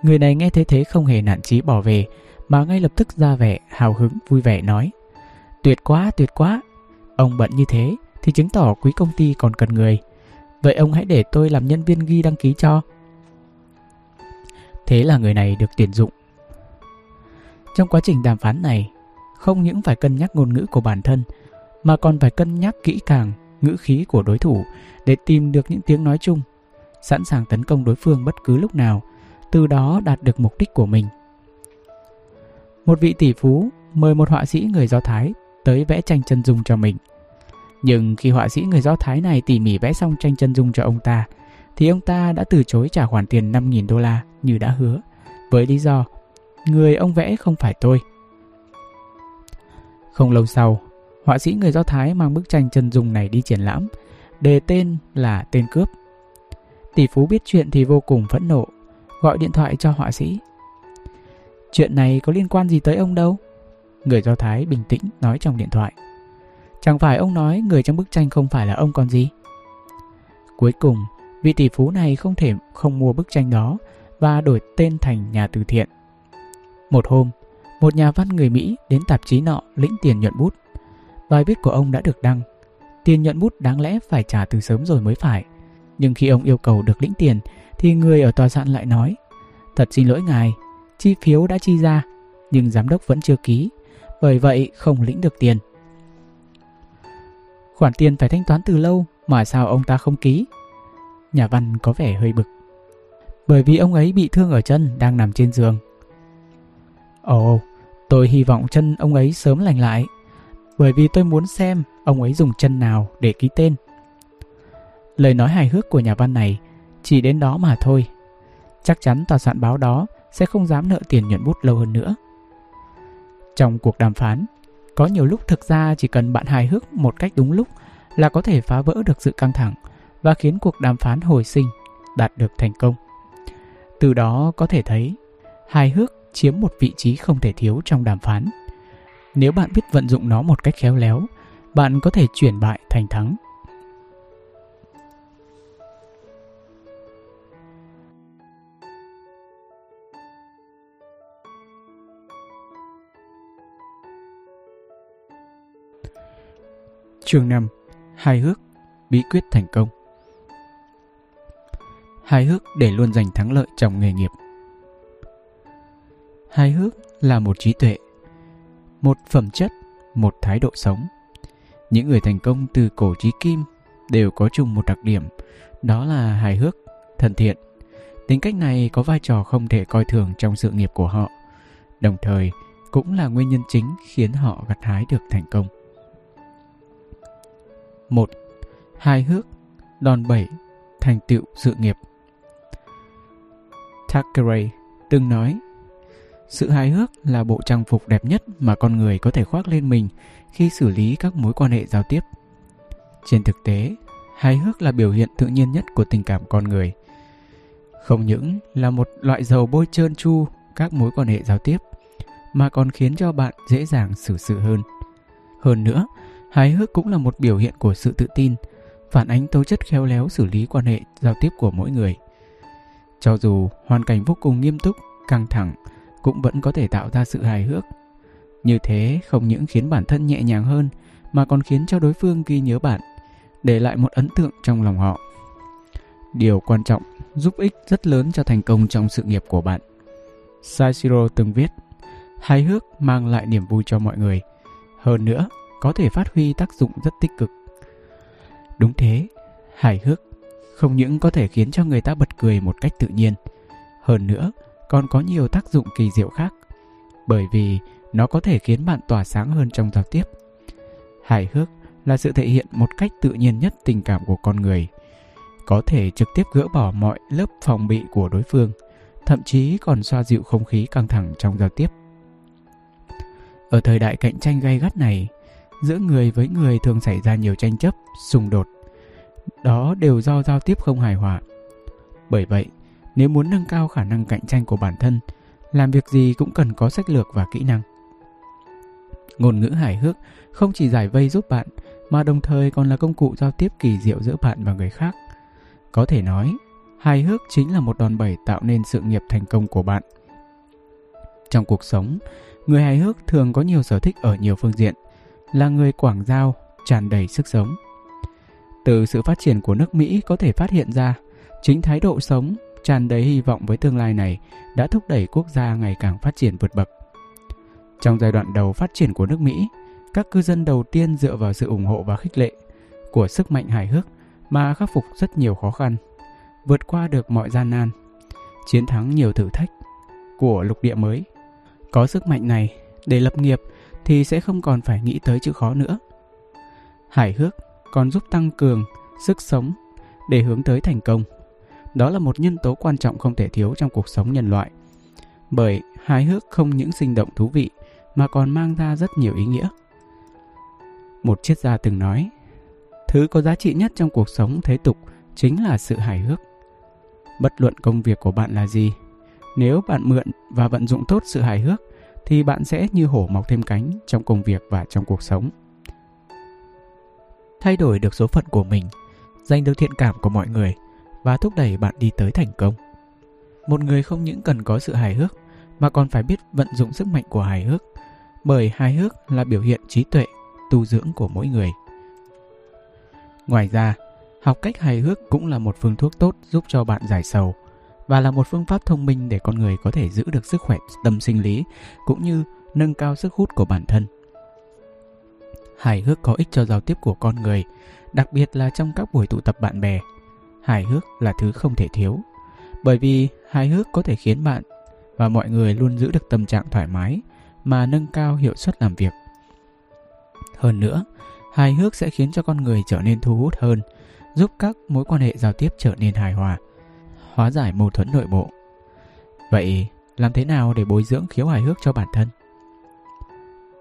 Người này nghe thế thế không hề nản chí bỏ về, mà ngay lập tức ra vẻ hào hứng vui vẻ nói Tuyệt quá, tuyệt quá. Ông bận như thế thì chứng tỏ quý công ty còn cần người. Vậy ông hãy để tôi làm nhân viên ghi đăng ký cho. Thế là người này được tuyển dụng. Trong quá trình đàm phán này, không những phải cân nhắc ngôn ngữ của bản thân, mà còn phải cân nhắc kỹ càng ngữ khí của đối thủ để tìm được những tiếng nói chung, sẵn sàng tấn công đối phương bất cứ lúc nào, từ đó đạt được mục đích của mình. Một vị tỷ phú mời một họa sĩ người Do Thái tới vẽ tranh chân dung cho mình. Nhưng khi họa sĩ người Do Thái này tỉ mỉ vẽ xong tranh chân dung cho ông ta, thì ông ta đã từ chối trả khoản tiền 5.000 đô la như đã hứa, với lý do người ông vẽ không phải tôi. Không lâu sau, họa sĩ người Do Thái mang bức tranh chân dung này đi triển lãm, đề tên là tên cướp. Tỷ phú biết chuyện thì vô cùng phẫn nộ, gọi điện thoại cho họa sĩ. Chuyện này có liên quan gì tới ông đâu? Người Do Thái bình tĩnh nói trong điện thoại. Chẳng phải ông nói người trong bức tranh không phải là ông còn gì? Cuối cùng, vị tỷ phú này không thể không mua bức tranh đó và đổi tên thành nhà từ thiện. Một hôm, một nhà văn người Mỹ đến tạp chí nọ lĩnh tiền nhuận bút. Bài viết của ông đã được đăng. Tiền nhuận bút đáng lẽ phải trả từ sớm rồi mới phải. Nhưng khi ông yêu cầu được lĩnh tiền thì người ở tòa soạn lại nói Thật xin lỗi ngài, chi phiếu đã chi ra nhưng giám đốc vẫn chưa ký, bởi vậy không lĩnh được tiền. Khoản tiền phải thanh toán từ lâu mà sao ông ta không ký? Nhà văn có vẻ hơi bực. Bởi vì ông ấy bị thương ở chân đang nằm trên giường. Ồ, tôi hy vọng chân ông ấy sớm lành lại. Bởi vì tôi muốn xem ông ấy dùng chân nào để ký tên. Lời nói hài hước của nhà văn này chỉ đến đó mà thôi. Chắc chắn tòa soạn báo đó sẽ không dám nợ tiền nhuận bút lâu hơn nữa. Trong cuộc đàm phán, có nhiều lúc thực ra chỉ cần bạn hài hước một cách đúng lúc là có thể phá vỡ được sự căng thẳng và khiến cuộc đàm phán hồi sinh, đạt được thành công. Từ đó có thể thấy, hài hước chiếm một vị trí không thể thiếu trong đàm phán. Nếu bạn biết vận dụng nó một cách khéo léo, bạn có thể chuyển bại thành thắng. Chương 5 Hài hước Bí quyết thành công. Hài hước để luôn giành thắng lợi trong nghề nghiệp. Hài hước là một trí tuệ Một phẩm chất Một thái độ sống. Những người thành công từ cổ trí kim Đều có chung một đặc điểm Đó là hài hước, thân thiện. Tính cách này có vai trò không thể coi thường trong sự nghiệp của họ Đồng thời cũng là nguyên nhân chính khiến họ gặt hái được thành công. 1. Hài hước, đòn bẩy, thành tựu sự nghiệp. Thackeray từng nói, sự hài hước là bộ trang phục đẹp nhất mà con người có thể khoác lên mình khi xử lý các mối quan hệ giao tiếp. Trên thực tế, hài hước là biểu hiện tự nhiên nhất của tình cảm con người. Không những là một loại dầu bôi trơn tru các mối quan hệ giao tiếp, mà còn khiến cho bạn dễ dàng xử sự hơn. Hơn nữa, Hài hước cũng là một biểu hiện của sự tự tin, phản ánh tố chất khéo léo xử lý quan hệ giao tiếp của mỗi người. Cho dù hoàn cảnh vô cùng nghiêm túc, căng thẳng, cũng vẫn có thể tạo ra sự hài hước. Như thế không những khiến bản thân nhẹ nhàng hơn, mà còn khiến cho đối phương ghi nhớ bạn, để lại một ấn tượng trong lòng họ. Điều quan trọng giúp ích rất lớn cho thành công trong sự nghiệp của bạn. Saishiro từng viết, hài hước mang lại niềm vui cho mọi người. Hơn nữa, có thể phát huy tác dụng rất tích cực. Đúng thế, hài hước không những có thể khiến cho người ta bật cười một cách tự nhiên, hơn nữa còn có nhiều tác dụng kỳ diệu khác, bởi vì nó có thể khiến bạn tỏa sáng hơn trong giao tiếp. Hài hước là sự thể hiện một cách tự nhiên nhất tình cảm của con người, có thể trực tiếp gỡ bỏ mọi lớp phòng bị của đối phương, thậm chí còn xoa dịu không khí căng thẳng trong giao tiếp. Ở thời đại cạnh tranh gay gắt này, giữa người với người thường xảy ra nhiều tranh chấp, xung đột. Đó đều do giao tiếp không hài hòa. Bởi vậy, nếu muốn nâng cao khả năng cạnh tranh của bản thân, làm việc gì cũng cần có sách lược và kỹ năng. Ngôn ngữ hài hước không chỉ giải vây giúp bạn, mà đồng thời còn là công cụ giao tiếp kỳ diệu giữa bạn và người khác. Có thể nói, hài hước chính là một đòn bẩy tạo nên sự nghiệp thành công của bạn. Trong cuộc sống, người hài hước thường có nhiều sở thích ở nhiều phương diện, là người quảng giao, tràn đầy sức sống. Từ sự phát triển của nước Mỹ có thể phát hiện ra, chính thái độ sống, tràn đầy hy vọng với tương lai này đã thúc đẩy quốc gia ngày càng phát triển vượt bậc. Trong giai đoạn đầu phát triển của nước Mỹ, các cư dân đầu tiên dựa vào sự ủng hộ và khích lệ của sức mạnh hài hước mà khắc phục rất nhiều khó khăn, vượt qua được mọi gian nan, chiến thắng nhiều thử thách của lục địa mới. Có sức mạnh này để lập nghiệp thì sẽ không còn phải nghĩ tới chữ khó nữa. Hài hước còn giúp tăng cường sức sống để hướng tới thành công. Đó là một nhân tố quan trọng không thể thiếu trong cuộc sống nhân loại. Bởi hài hước không những sinh động thú vị mà còn mang ra rất nhiều ý nghĩa. Một triết gia từng nói, thứ có giá trị nhất trong cuộc sống thế tục chính là sự hài hước. Bất luận công việc của bạn là gì, nếu bạn mượn và vận dụng tốt sự hài hước thì bạn sẽ như hổ mọc thêm cánh trong công việc và trong cuộc sống. Thay đổi được số phận của mình, giành được thiện cảm của mọi người và thúc đẩy bạn đi tới thành công. Một người không những cần có sự hài hước mà còn phải biết vận dụng sức mạnh của hài hước, bởi hài hước là biểu hiện trí tuệ, tu dưỡng của mỗi người. Ngoài ra, học cách hài hước cũng là một phương thuốc tốt giúp cho bạn giải sầu và là một phương pháp thông minh để con người có thể giữ được sức khỏe tâm sinh lý cũng như nâng cao sức hút của bản thân. Hài hước có ích cho giao tiếp của con người, đặc biệt là trong các buổi tụ tập bạn bè. Hài hước là thứ không thể thiếu, bởi vì hài hước có thể khiến bạn và mọi người luôn giữ được tâm trạng thoải mái mà nâng cao hiệu suất làm việc. Hơn nữa, hài hước sẽ khiến cho con người trở nên thu hút hơn, giúp các mối quan hệ giao tiếp trở nên hài hòa hóa giải mâu thuẫn nội bộ. Vậy, làm thế nào để bồi dưỡng khiếu hài hước cho bản thân?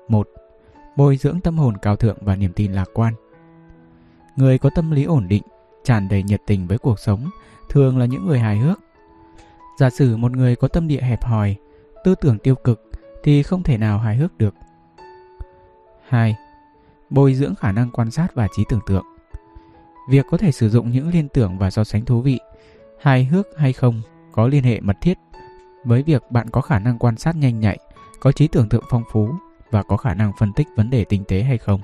1. Bồi dưỡng tâm hồn cao thượng và niềm tin lạc quan. Người có tâm lý ổn định, tràn đầy nhiệt tình với cuộc sống, thường là những người hài hước. Giả sử một người có tâm địa hẹp hòi, tư tưởng tiêu cực thì không thể nào hài hước được. 2. Bồi dưỡng khả năng quan sát và trí tưởng tượng. Việc có thể sử dụng những liên tưởng và so sánh thú vị hài hước hay không có liên hệ mật thiết với việc bạn có khả năng quan sát nhanh nhạy, có trí tưởng tượng phong phú và có khả năng phân tích vấn đề tinh tế hay không.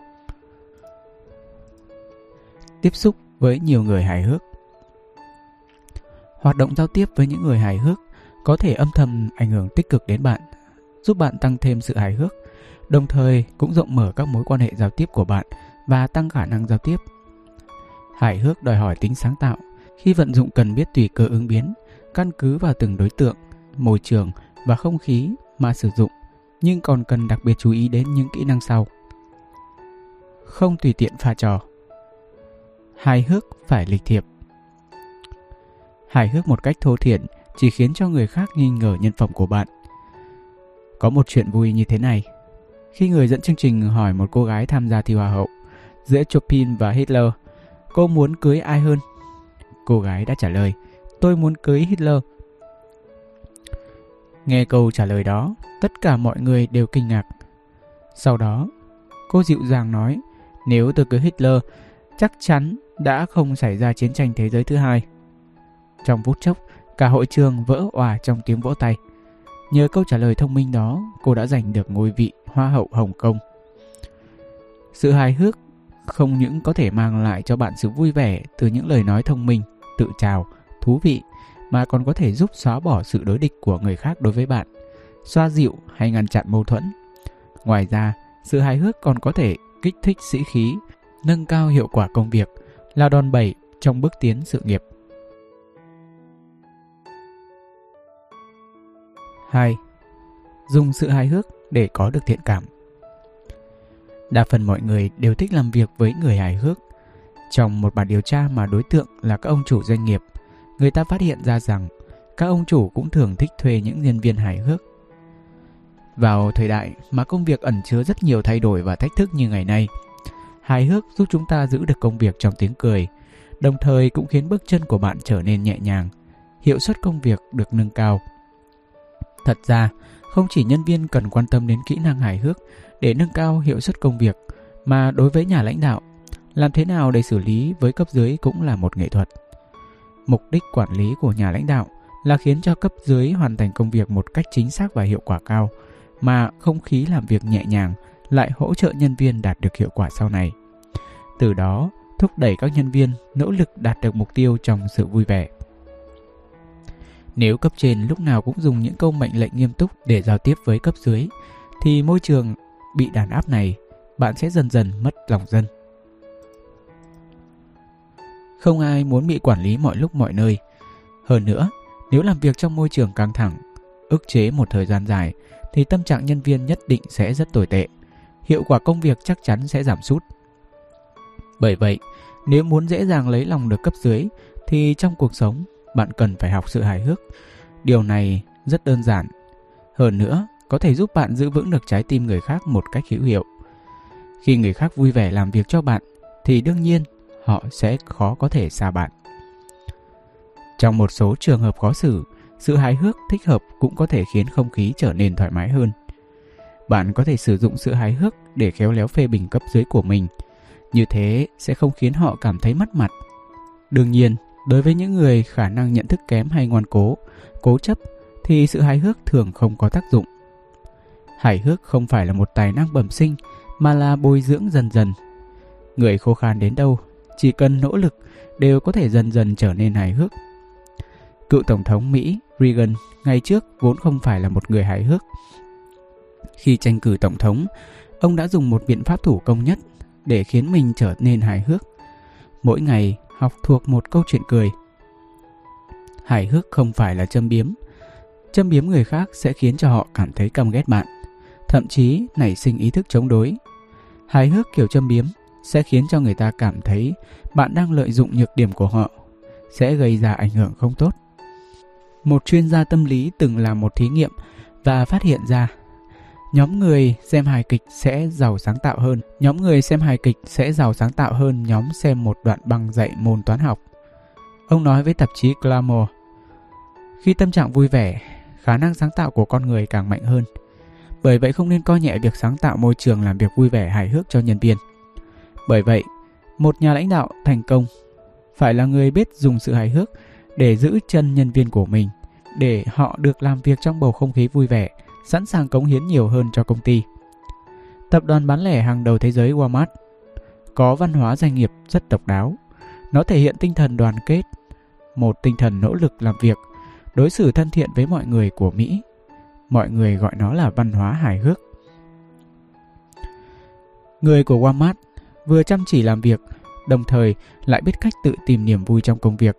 Tiếp xúc với nhiều người hài hước Hoạt động giao tiếp với những người hài hước có thể âm thầm ảnh hưởng tích cực đến bạn, giúp bạn tăng thêm sự hài hước, đồng thời cũng rộng mở các mối quan hệ giao tiếp của bạn và tăng khả năng giao tiếp. Hài hước đòi hỏi tính sáng tạo, khi vận dụng cần biết tùy cơ ứng biến, căn cứ vào từng đối tượng, môi trường và không khí mà sử dụng, nhưng còn cần đặc biệt chú ý đến những kỹ năng sau. Không tùy tiện pha trò. Hài hước phải lịch thiệp. Hài hước một cách thô thiển chỉ khiến cho người khác nghi ngờ nhân phẩm của bạn. Có một chuyện vui như thế này. Khi người dẫn chương trình hỏi một cô gái tham gia thi hoa hậu giữa Chopin và Hitler, cô muốn cưới ai hơn? Cô gái đã trả lời, tôi muốn cưới Hitler. Nghe câu trả lời đó, tất cả mọi người đều kinh ngạc. Sau đó, cô dịu dàng nói, nếu tôi cưới Hitler, chắc chắn đã không xảy ra chiến tranh thế giới thứ hai. Trong phút chốc, cả hội trường vỡ òa trong tiếng vỗ tay. Nhờ câu trả lời thông minh đó, cô đã giành được ngôi vị Hoa hậu Hồng Kông. Sự hài hước không những có thể mang lại cho bạn sự vui vẻ từ những lời nói thông minh, tự trào, thú vị mà còn có thể giúp xóa bỏ sự đối địch của người khác đối với bạn, xoa dịu hay ngăn chặn mâu thuẫn. Ngoài ra, sự hài hước còn có thể kích thích sĩ khí, nâng cao hiệu quả công việc, là đòn bẩy trong bước tiến sự nghiệp. 2. Dùng sự hài hước để có được thiện cảm. Đa phần mọi người đều thích làm việc với người hài hước trong một bản điều tra mà đối tượng là các ông chủ doanh nghiệp, người ta phát hiện ra rằng các ông chủ cũng thường thích thuê những nhân viên hài hước. Vào thời đại mà công việc ẩn chứa rất nhiều thay đổi và thách thức như ngày nay, hài hước giúp chúng ta giữ được công việc trong tiếng cười, đồng thời cũng khiến bước chân của bạn trở nên nhẹ nhàng, hiệu suất công việc được nâng cao. Thật ra, không chỉ nhân viên cần quan tâm đến kỹ năng hài hước để nâng cao hiệu suất công việc, mà đối với nhà lãnh đạo, làm thế nào để xử lý với cấp dưới cũng là một nghệ thuật. Mục đích quản lý của nhà lãnh đạo là khiến cho cấp dưới hoàn thành công việc một cách chính xác và hiệu quả cao, mà không khí làm việc nhẹ nhàng lại hỗ trợ nhân viên đạt được hiệu quả sau này. Từ đó, thúc đẩy các nhân viên nỗ lực đạt được mục tiêu trong sự vui vẻ. Nếu cấp trên lúc nào cũng dùng những câu mệnh lệnh nghiêm túc để giao tiếp với cấp dưới, thì môi trường bị đàn áp này, bạn sẽ dần dần mất lòng dân. Không ai muốn bị quản lý mọi lúc mọi nơi. Hơn nữa, nếu làm việc trong môi trường căng thẳng, ức chế một thời gian dài, thì tâm trạng nhân viên nhất định sẽ rất tồi tệ. Hiệu quả công việc chắc chắn sẽ giảm sút. Bởi vậy, nếu muốn dễ dàng lấy lòng được cấp dưới, thì trong cuộc sống, bạn cần phải học sự hài hước. Điều này rất đơn giản. Hơn nữa, có thể giúp bạn giữ vững được trái tim người khác một cách hữu hiệu. Khi người khác vui vẻ làm việc cho bạn, thì đương nhiên họ sẽ khó có thể xa bạn. Trong một số trường hợp khó xử, sự hài hước thích hợp cũng có thể khiến không khí trở nên thoải mái hơn. Bạn có thể sử dụng sự hài hước để khéo léo phê bình cấp dưới của mình. Như thế sẽ không khiến họ cảm thấy mất mặt. Đương nhiên, đối với những người khả năng nhận thức kém hay ngoan cố, cố chấp thì sự hài hước thường không có tác dụng. Hài hước không phải là một tài năng bẩm sinh mà là bồi dưỡng dần dần. Người khô khan đến đâu, chỉ cần nỗ lực đều có thể dần dần trở nên hài hước. Cựu Tổng thống Mỹ Reagan ngày trước vốn không phải là một người hài hước. Khi tranh cử Tổng thống, ông đã dùng một biện pháp thủ công nhất để khiến mình trở nên hài hước. Mỗi ngày học thuộc một câu chuyện cười. Hài hước không phải là châm biếm. Châm biếm người khác sẽ khiến cho họ cảm thấy căm ghét bạn, thậm chí nảy sinh ý thức chống đối. Hài hước kiểu châm biếm sẽ khiến cho người ta cảm thấy bạn đang lợi dụng nhược điểm của họ, sẽ gây ra ảnh hưởng không tốt. Một chuyên gia tâm lý từng làm một thí nghiệm và phát hiện ra nhóm người xem hài kịch sẽ giàu sáng tạo hơn. Nhóm người xem hài kịch sẽ giàu sáng tạo hơn nhóm xem một đoạn băng dạy môn toán học. Ông nói với tạp chí Glamour, khi tâm trạng vui vẻ, khả năng sáng tạo của con người càng mạnh hơn. Bởi vậy không nên coi nhẹ việc sáng tạo môi trường làm việc vui vẻ hài hước cho nhân viên. Bởi vậy, một nhà lãnh đạo thành công phải là người biết dùng sự hài hước để giữ chân nhân viên của mình, để họ được làm việc trong bầu không khí vui vẻ, sẵn sàng cống hiến nhiều hơn cho công ty. Tập đoàn bán lẻ hàng đầu thế giới Walmart có văn hóa doanh nghiệp rất độc đáo. Nó thể hiện tinh thần đoàn kết, một tinh thần nỗ lực làm việc, đối xử thân thiện với mọi người của Mỹ. Mọi người gọi nó là văn hóa hài hước. Người của Walmart vừa chăm chỉ làm việc, đồng thời lại biết cách tự tìm niềm vui trong công việc.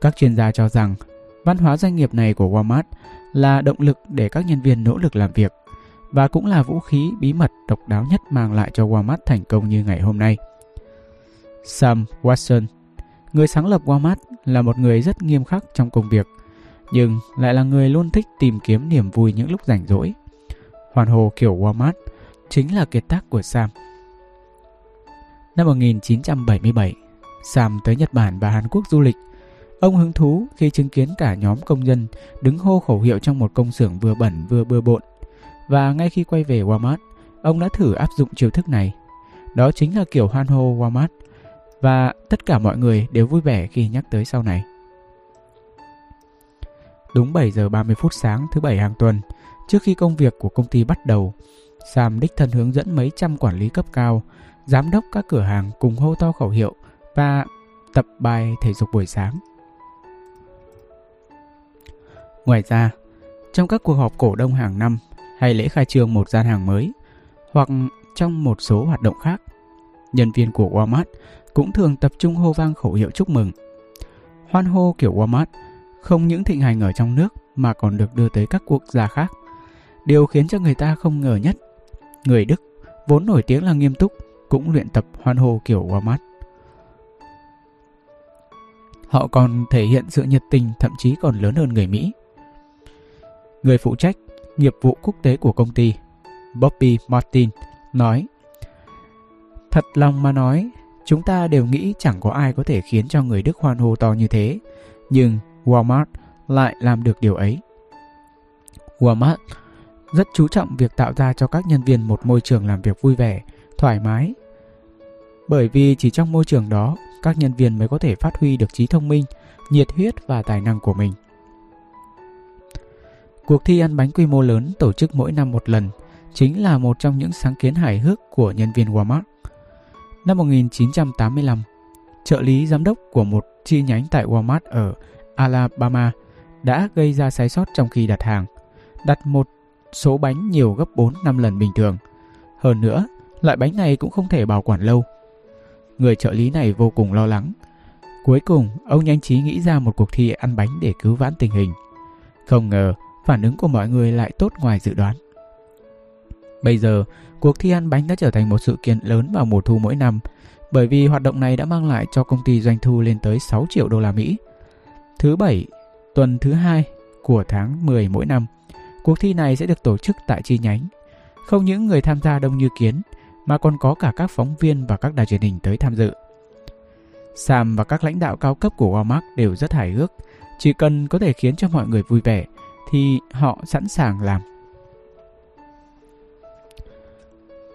Các chuyên gia cho rằng văn hóa doanh nghiệp này của Walmart là động lực để các nhân viên nỗ lực làm việc và cũng là vũ khí bí mật độc đáo nhất mang lại cho Walmart thành công như ngày hôm nay. Sam Watson, người sáng lập Walmart là một người rất nghiêm khắc trong công việc, nhưng lại là người luôn thích tìm kiếm niềm vui những lúc rảnh rỗi. Hoàn hồ kiểu Walmart chính là kiệt tác của Sam. Năm 1977, Sam tới Nhật Bản và Hàn Quốc du lịch. Ông hứng thú khi chứng kiến cả nhóm công nhân đứng hô khẩu hiệu trong một công xưởng vừa bẩn vừa bừa bộn. Và ngay khi quay về Walmart, ông đã thử áp dụng chiêu thức này. Đó chính là kiểu hoan hô Walmart. Và tất cả mọi người đều vui vẻ khi nhắc tới sau này. Đúng 7 giờ 30 phút sáng thứ bảy hàng tuần, trước khi công việc của công ty bắt đầu, Sam đích thân hướng dẫn mấy trăm quản lý cấp cao giám đốc các cửa hàng cùng hô to khẩu hiệu và tập bài thể dục buổi sáng. Ngoài ra, trong các cuộc họp cổ đông hàng năm hay lễ khai trương một gian hàng mới hoặc trong một số hoạt động khác, nhân viên của Walmart cũng thường tập trung hô vang khẩu hiệu chúc mừng. Hoan hô kiểu Walmart không những thịnh hành ở trong nước mà còn được đưa tới các quốc gia khác. Điều khiến cho người ta không ngờ nhất, người Đức vốn nổi tiếng là nghiêm túc cũng luyện tập hoan hô kiểu Walmart. Họ còn thể hiện sự nhiệt tình thậm chí còn lớn hơn người Mỹ. Người phụ trách nghiệp vụ quốc tế của công ty, Bobby Martin, nói Thật lòng mà nói, chúng ta đều nghĩ chẳng có ai có thể khiến cho người Đức hoan hô to như thế, nhưng Walmart lại làm được điều ấy. Walmart rất chú trọng việc tạo ra cho các nhân viên một môi trường làm việc vui vẻ, thoải mái bởi vì chỉ trong môi trường đó, các nhân viên mới có thể phát huy được trí thông minh, nhiệt huyết và tài năng của mình. Cuộc thi ăn bánh quy mô lớn tổ chức mỗi năm một lần chính là một trong những sáng kiến hài hước của nhân viên Walmart. Năm 1985, trợ lý giám đốc của một chi nhánh tại Walmart ở Alabama đã gây ra sai sót trong khi đặt hàng, đặt một số bánh nhiều gấp 4-5 lần bình thường. Hơn nữa, loại bánh này cũng không thể bảo quản lâu. Người trợ lý này vô cùng lo lắng. Cuối cùng, ông nhanh trí nghĩ ra một cuộc thi ăn bánh để cứu vãn tình hình. Không ngờ, phản ứng của mọi người lại tốt ngoài dự đoán. Bây giờ, cuộc thi ăn bánh đã trở thành một sự kiện lớn vào mùa thu mỗi năm, bởi vì hoạt động này đã mang lại cho công ty doanh thu lên tới 6 triệu đô la Mỹ. Thứ bảy, tuần thứ hai của tháng 10 mỗi năm, cuộc thi này sẽ được tổ chức tại chi nhánh. Không những người tham gia đông như kiến, mà còn có cả các phóng viên và các đài truyền hình tới tham dự. Sam và các lãnh đạo cao cấp của Walmart đều rất hài hước, chỉ cần có thể khiến cho mọi người vui vẻ thì họ sẵn sàng làm.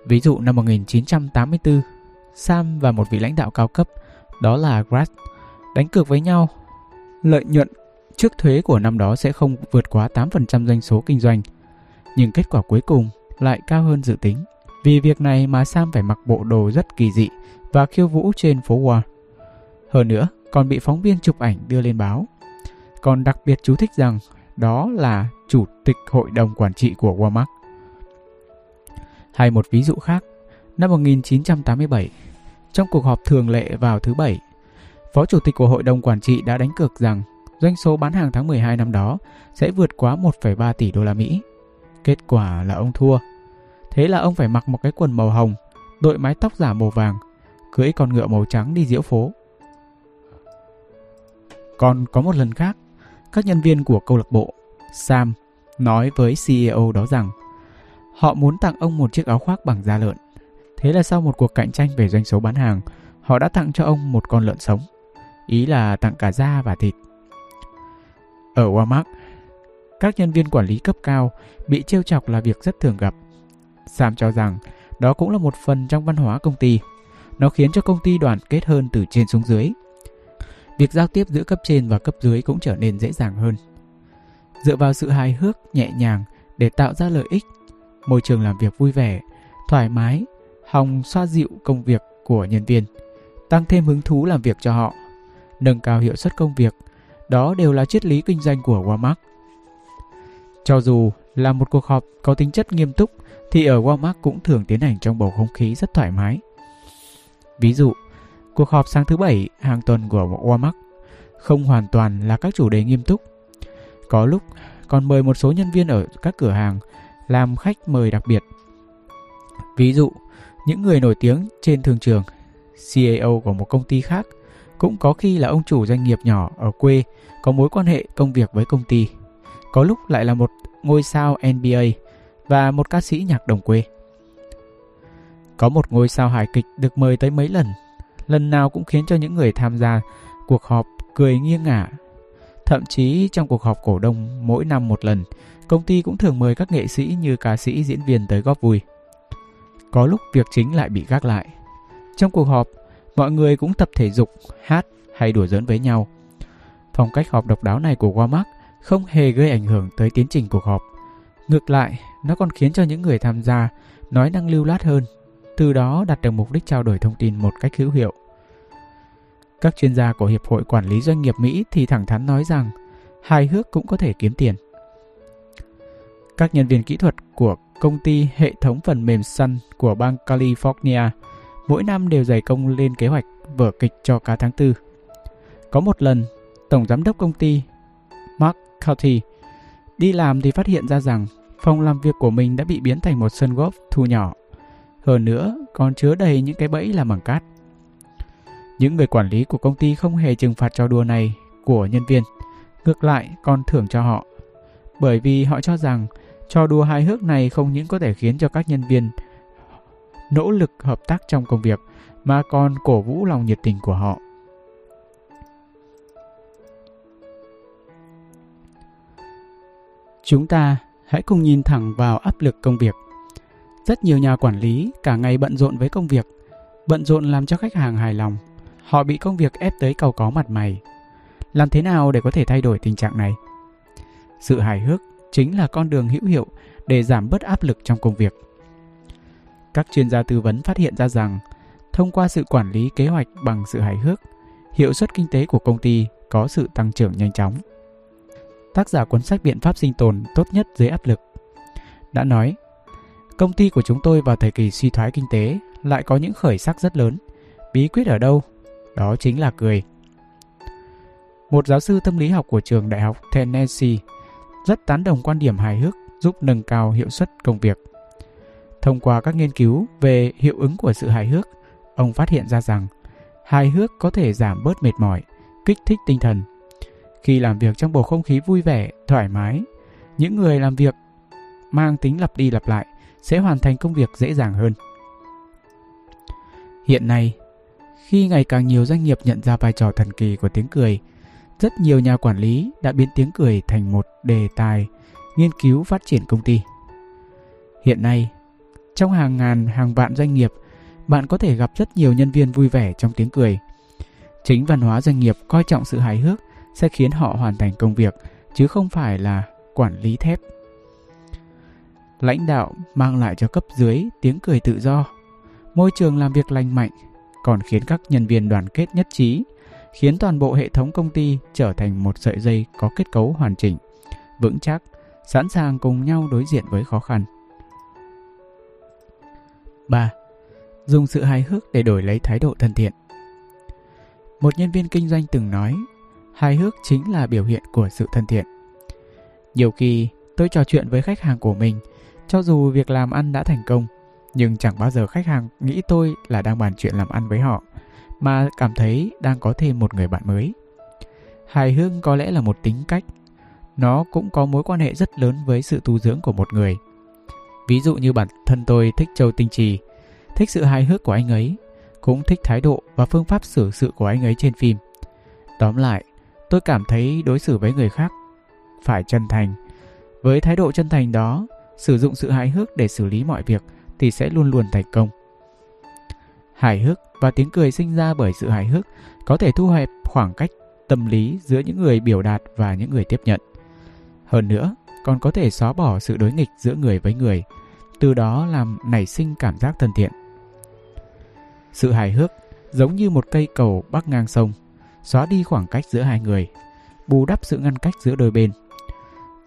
Ví dụ năm 1984, Sam và một vị lãnh đạo cao cấp, đó là Grant, đánh cược với nhau. Lợi nhuận trước thuế của năm đó sẽ không vượt quá 8% doanh số kinh doanh. Nhưng kết quả cuối cùng lại cao hơn dự tính. Vì việc này mà Sam phải mặc bộ đồ rất kỳ dị và khiêu vũ trên phố Wall. Hơn nữa, còn bị phóng viên chụp ảnh đưa lên báo. Còn đặc biệt chú thích rằng đó là chủ tịch hội đồng quản trị của Walmart. Hay một ví dụ khác, năm 1987, trong cuộc họp thường lệ vào thứ Bảy, Phó Chủ tịch của Hội đồng Quản trị đã đánh cược rằng doanh số bán hàng tháng 12 năm đó sẽ vượt quá 1,3 tỷ đô la Mỹ. Kết quả là ông thua. Thế là ông phải mặc một cái quần màu hồng, đội mái tóc giả màu vàng, cưỡi con ngựa màu trắng đi diễu phố. Còn có một lần khác, các nhân viên của câu lạc bộ, Sam, nói với CEO đó rằng họ muốn tặng ông một chiếc áo khoác bằng da lợn. Thế là sau một cuộc cạnh tranh về doanh số bán hàng, họ đã tặng cho ông một con lợn sống. Ý là tặng cả da và thịt. Ở Walmart, các nhân viên quản lý cấp cao bị trêu chọc là việc rất thường gặp. Sam cho rằng đó cũng là một phần trong văn hóa công ty. Nó khiến cho công ty đoàn kết hơn từ trên xuống dưới. Việc giao tiếp giữa cấp trên và cấp dưới cũng trở nên dễ dàng hơn. Dựa vào sự hài hước, nhẹ nhàng để tạo ra lợi ích, môi trường làm việc vui vẻ, thoải mái, hòng xoa dịu công việc của nhân viên, tăng thêm hứng thú làm việc cho họ, nâng cao hiệu suất công việc, đó đều là triết lý kinh doanh của Walmart. Cho dù là một cuộc họp có tính chất nghiêm túc thì ở Walmart cũng thường tiến hành trong bầu không khí rất thoải mái. Ví dụ, cuộc họp sáng thứ bảy hàng tuần của Walmart không hoàn toàn là các chủ đề nghiêm túc. Có lúc còn mời một số nhân viên ở các cửa hàng làm khách mời đặc biệt. Ví dụ, những người nổi tiếng trên thương trường, CEO của một công ty khác cũng có khi là ông chủ doanh nghiệp nhỏ ở quê có mối quan hệ công việc với công ty. Có lúc lại là một ngôi sao NBA và một ca sĩ nhạc đồng quê. Có một ngôi sao hài kịch được mời tới mấy lần, lần nào cũng khiến cho những người tham gia cuộc họp cười nghiêng ngả. Thậm chí trong cuộc họp cổ đông mỗi năm một lần, công ty cũng thường mời các nghệ sĩ như ca sĩ diễn viên tới góp vui. Có lúc việc chính lại bị gác lại. Trong cuộc họp, mọi người cũng tập thể dục, hát hay đùa giỡn với nhau. Phong cách họp độc đáo này của Walmart không hề gây ảnh hưởng tới tiến trình cuộc họp. Ngược lại, nó còn khiến cho những người tham gia nói năng lưu loát hơn, từ đó đạt được mục đích trao đổi thông tin một cách hữu hiệu. Các chuyên gia của Hiệp hội Quản lý Doanh nghiệp Mỹ thì thẳng thắn nói rằng hài hước cũng có thể kiếm tiền. Các nhân viên kỹ thuật của công ty hệ thống phần mềm Sun của bang California mỗi năm đều dày công lên kế hoạch vở kịch cho cả tháng tư. Có một lần, Tổng Giám đốc công ty Mark Cauty đi làm thì phát hiện ra rằng phòng làm việc của mình đã bị biến thành một sân golf thu nhỏ. Hơn nữa, còn chứa đầy những cái bẫy làm bằng cát. Những người quản lý của công ty không hề trừng phạt trò đùa này của nhân viên, ngược lại còn thưởng cho họ. Bởi vì họ cho rằng trò đùa hài hước này không những có thể khiến cho các nhân viên nỗ lực hợp tác trong công việc mà còn cổ vũ lòng nhiệt tình của họ. Chúng ta hãy cùng nhìn thẳng vào áp lực công việc. Rất nhiều nhà quản lý cả ngày bận rộn với công việc, bận rộn làm cho khách hàng hài lòng. Họ bị công việc ép tới cầu có mặt mày. Làm thế nào để có thể thay đổi tình trạng này? Sự hài hước chính là con đường hữu hiệu để giảm bớt áp lực trong công việc. Các chuyên gia tư vấn phát hiện ra rằng, thông qua sự quản lý kế hoạch bằng sự hài hước, hiệu suất kinh tế của công ty có sự tăng trưởng nhanh chóng. tác giả cuốn sách Biện pháp sinh tồn tốt nhất dưới áp lực, đã nói Công ty của chúng tôi vào thời kỳ suy thoái kinh tế lại có những khởi sắc rất lớn. Bí quyết ở đâu? Đó chính là cười. Một giáo sư tâm lý học của trường đại học Tennessee rất tán đồng quan điểm hài hước giúp nâng cao hiệu suất công việc. Thông qua các nghiên cứu về hiệu ứng của sự hài hước, ông phát hiện ra rằng hài hước có thể giảm bớt mệt mỏi, kích thích tinh thần. Khi làm việc trong bầu không khí vui vẻ, thoải mái, những người làm việc mang tính lặp đi lặp lại sẽ hoàn thành công việc dễ dàng hơn. Hiện nay, khi ngày càng nhiều doanh nghiệp nhận ra vai trò thần kỳ của tiếng cười, rất nhiều nhà quản lý đã biến tiếng cười thành một đề tài nghiên cứu phát triển công ty. Hiện nay, trong hàng ngàn hàng vạn doanh nghiệp, bạn có thể gặp rất nhiều nhân viên vui vẻ trong tiếng cười. Chính văn hóa doanh nghiệp coi trọng sự hài hước sẽ khiến họ hoàn thành công việc chứ không phải là quản lý thép. Lãnh đạo mang lại cho cấp dưới tiếng cười tự do, môi trường làm việc lành mạnh, còn khiến các nhân viên đoàn kết nhất trí, khiến toàn bộ hệ thống công ty trở thành một sợi dây có kết cấu hoàn chỉnh, vững chắc, sẵn sàng cùng nhau đối diện với khó khăn. 3. Dùng sự hài hước để đổi lấy thái độ thân thiện. Một nhân viên kinh doanh từng nói, hài hước chính là biểu hiện của sự thân thiện. Nhiều khi, tôi trò chuyện với khách hàng của mình, cho dù việc làm ăn đã thành công, nhưng chẳng bao giờ khách hàng nghĩ tôi là đang bàn chuyện làm ăn với họ, mà cảm thấy đang có thêm một người bạn mới. Hài hước có lẽ là một tính cách, nó cũng có mối quan hệ rất lớn với sự tu dưỡng của một người. Ví dụ như bản thân tôi thích Châu Tinh Trì, thích sự hài hước của anh ấy, cũng thích thái độ và phương pháp xử sự của anh ấy trên phim. Tóm lại, tôi cảm thấy đối xử với người khác phải chân thành. Với thái độ chân thành đó, sử dụng sự hài hước để xử lý mọi việc thì sẽ luôn luôn thành công. Hài hước và tiếng cười sinh ra bởi sự hài hước có thể thu hẹp khoảng cách tâm lý giữa những người biểu đạt và những người tiếp nhận. Hơn nữa, còn có thể xóa bỏ sự đối nghịch giữa người với người, từ đó làm nảy sinh cảm giác thân thiện. Sự hài hước giống như một cây cầu bắc ngang sông, xóa đi khoảng cách giữa hai người, bù đắp sự ngăn cách giữa đôi bên.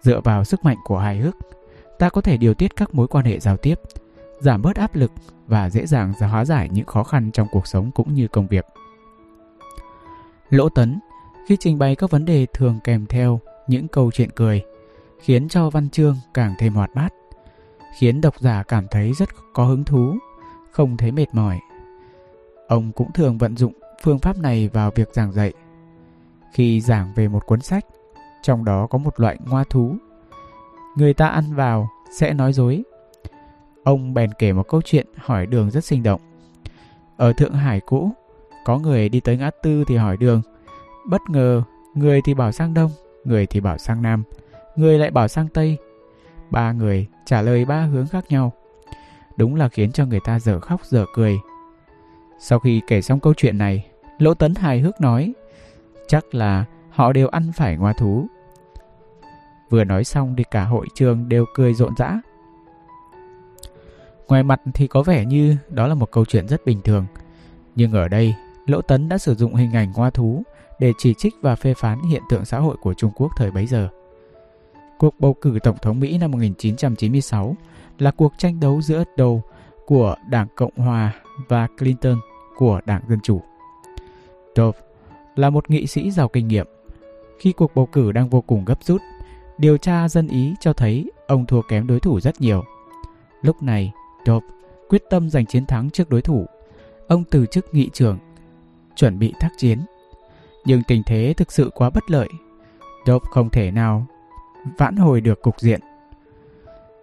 Dựa vào sức mạnh của hài hước, ta có thể điều tiết các mối quan hệ giao tiếp, giảm bớt áp lực và dễ dàng hóa giải những khó khăn trong cuộc sống cũng như công việc. Lỗ Tấn khi trình bày các vấn đề thường kèm theo những câu chuyện cười, khiến cho văn chương càng thêm hoạt bát, khiến độc giả cảm thấy rất có hứng thú, không thấy mệt mỏi. Ông cũng thường vận dụng phương pháp này vào việc giảng dạy. Khi giảng về một cuốn sách, trong đó có một loại ngoa thú, người ta ăn vào sẽ nói dối. Ông bèn kể một câu chuyện hỏi đường rất sinh động. Ở Thượng Hải cũ, có người đi tới ngã tư thì hỏi đường. Bất ngờ, người thì bảo sang đông, người thì bảo sang nam, người lại bảo sang tây. Ba người trả lời ba hướng khác nhau. Đúng là khiến cho người ta dở khóc dở cười. Sau khi kể xong câu chuyện này, Lỗ Tấn hài hước nói, chắc là họ đều ăn phải ngoa thú. Vừa nói xong thì cả hội trường đều cười rộn rã. Ngoài mặt thì có vẻ như đó là một câu chuyện rất bình thường. Nhưng ở đây, Lỗ Tấn đã sử dụng hình ảnh hoa thú để chỉ trích và phê phán hiện tượng xã hội của Trung Quốc thời bấy giờ. Cuộc bầu cử Tổng thống Mỹ năm 1996 là cuộc tranh đấu giữa đầu của Đảng Cộng Hòa và Clinton của Đảng Dân Chủ. Dove là một nghị sĩ giàu kinh nghiệm. Khi cuộc bầu cử đang vô cùng gấp rút, điều tra dân Ý cho thấy ông thua kém đối thủ rất nhiều. Lúc này, Dope quyết tâm giành chiến thắng trước đối thủ. Ông từ chức nghị trưởng, chuẩn bị tác chiến. Nhưng tình thế thực sự quá bất lợi. Dope không thể nào vãn hồi được cục diện.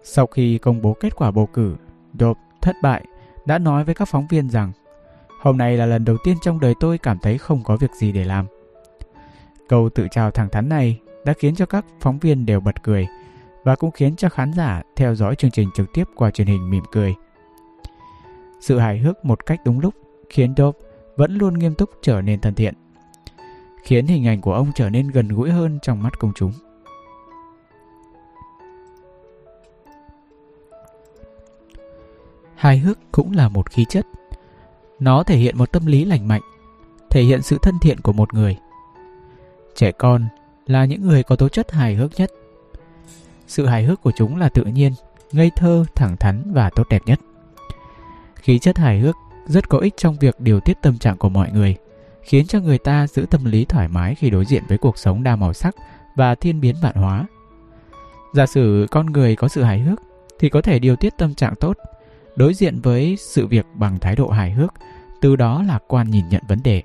Sau khi công bố kết quả bầu cử, Dope thất bại đã nói với các phóng viên rằng Hôm nay là lần đầu tiên trong đời tôi cảm thấy không có việc gì để làm. Câu tự chào thẳng thắn này đã khiến cho các phóng viên đều bật cười và cũng khiến cho khán giả theo dõi chương trình trực tiếp qua truyền hình mỉm cười. Sự hài hước một cách đúng lúc khiến Dove vẫn luôn nghiêm túc trở nên thân thiện, khiến hình ảnh của ông trở nên gần gũi hơn trong mắt công chúng. Hài hước cũng là một khí chất nó thể hiện một tâm lý lành mạnh, thể hiện sự thân thiện của một người. Trẻ con là những người có tố chất hài hước nhất. Sự hài hước của chúng là tự nhiên, ngây thơ, thẳng thắn và tốt đẹp nhất. Khí chất hài hước rất có ích trong việc điều tiết tâm trạng của mọi người, khiến cho người ta giữ tâm lý thoải mái khi đối diện với cuộc sống đa màu sắc và thiên biến vạn hóa. Giả sử con người có sự hài hước thì có thể điều tiết tâm trạng tốt, đối diện với sự việc bằng thái độ hài hước, từ đó lạc quan nhìn nhận vấn đề.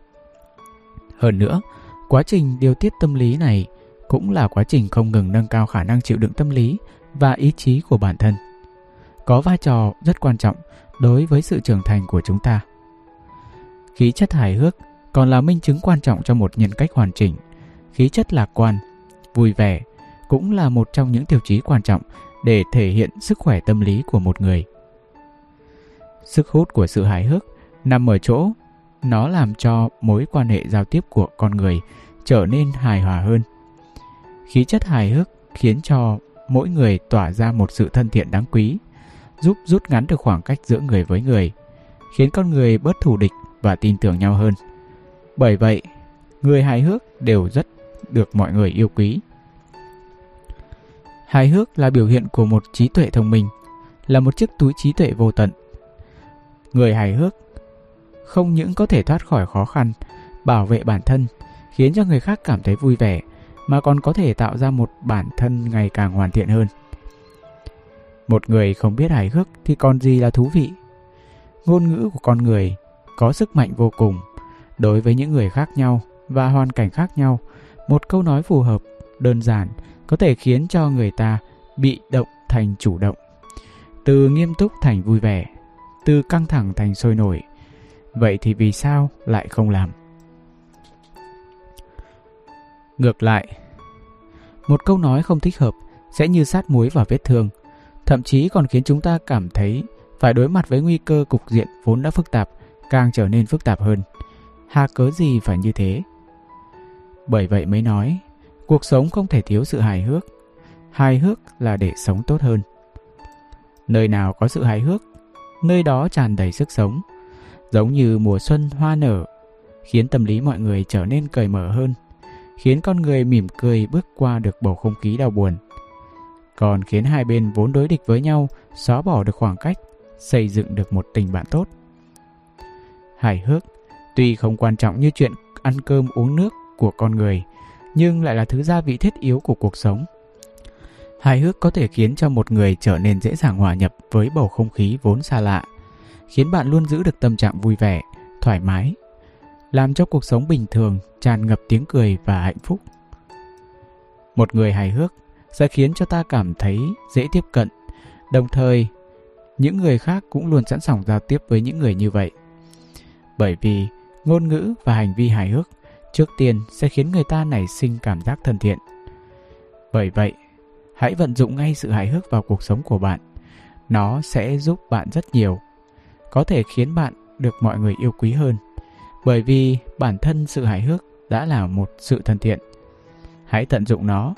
Hơn nữa, quá trình điều tiết tâm lý này cũng là quá trình không ngừng nâng cao khả năng chịu đựng tâm lý và ý chí của bản thân. Có vai trò rất quan trọng đối với sự trưởng thành của chúng ta. Khí chất hài hước còn là minh chứng quan trọng cho một nhân cách hoàn chỉnh. Khí chất lạc quan, vui vẻ cũng là một trong những tiêu chí quan trọng để thể hiện sức khỏe tâm lý của một người. Sức hút của sự hài hước nằm ở chỗ nó làm cho mối quan hệ giao tiếp của con người trở nên hài hòa hơn. Khí chất hài hước khiến cho mỗi người tỏa ra một sự thân thiện đáng quý, giúp rút ngắn được khoảng cách giữa người với người, khiến con người bớt thù địch và tin tưởng nhau hơn. Bởi vậy, người hài hước đều rất được mọi người yêu quý. Hài hước là biểu hiện của một trí tuệ thông minh, là một chiếc túi trí tuệ vô tận. Người hài hước không những có thể thoát khỏi khó khăn, bảo vệ bản thân, khiến cho người khác cảm thấy vui vẻ, mà còn có thể tạo ra một bản thân ngày càng hoàn thiện hơn. Một người không biết hài hước thì còn gì là thú vị. Ngôn ngữ của con người có sức mạnh vô cùng đối với những người khác nhau và hoàn cảnh khác nhau. Một câu nói phù hợp, đơn giản có thể khiến cho người ta bị động thành chủ động, từ nghiêm túc thành vui vẻ, từ căng thẳng thành sôi nổi. Vậy thì vì sao lại không làm? Ngược lại, một câu nói không thích hợp sẽ như sát muối vào vết thương, thậm chí còn khiến chúng ta cảm thấy phải đối mặt với nguy cơ cục diện vốn đã phức tạp càng trở nên phức tạp hơn. Hà cớ gì phải như thế? Bởi vậy mới nói, cuộc sống không thể thiếu sự hài hước. Hài hước là để sống tốt hơn. Nơi nào có sự hài hước, nơi đó tràn đầy sức sống. Giống như mùa xuân hoa nở, khiến tâm lý mọi người trở nên cởi mở hơn, khiến con người mỉm cười bước qua được bầu không khí đau buồn. Còn khiến hai bên vốn đối địch với nhau xóa bỏ được khoảng cách, xây dựng được một tình bạn tốt. Hài hước tuy không quan trọng như chuyện ăn cơm uống nước của con người, nhưng lại là thứ gia vị thiết yếu của cuộc sống. Hài hước có thể khiến cho một người trở nên dễ dàng hòa nhập với bầu không khí vốn xa lạ, khiến bạn luôn giữ được tâm trạng vui vẻ, thoải mái, làm cho cuộc sống bình thường tràn ngập tiếng cười và hạnh phúc. Một người hài hước sẽ khiến cho ta cảm thấy dễ tiếp cận, đồng thời những người khác cũng luôn sẵn sàng giao tiếp với những người như vậy. Bởi vì ngôn ngữ và hành vi hài hước trước tiên sẽ khiến người ta nảy sinh cảm giác thân thiện. Bởi vậy, hãy vận dụng ngay sự hài hước vào cuộc sống của bạn. Nó sẽ giúp bạn rất nhiều, có thể khiến bạn được mọi người yêu quý hơn. Bởi vì bản thân sự hài hước đã là một sự thân thiện. Hãy tận dụng nó,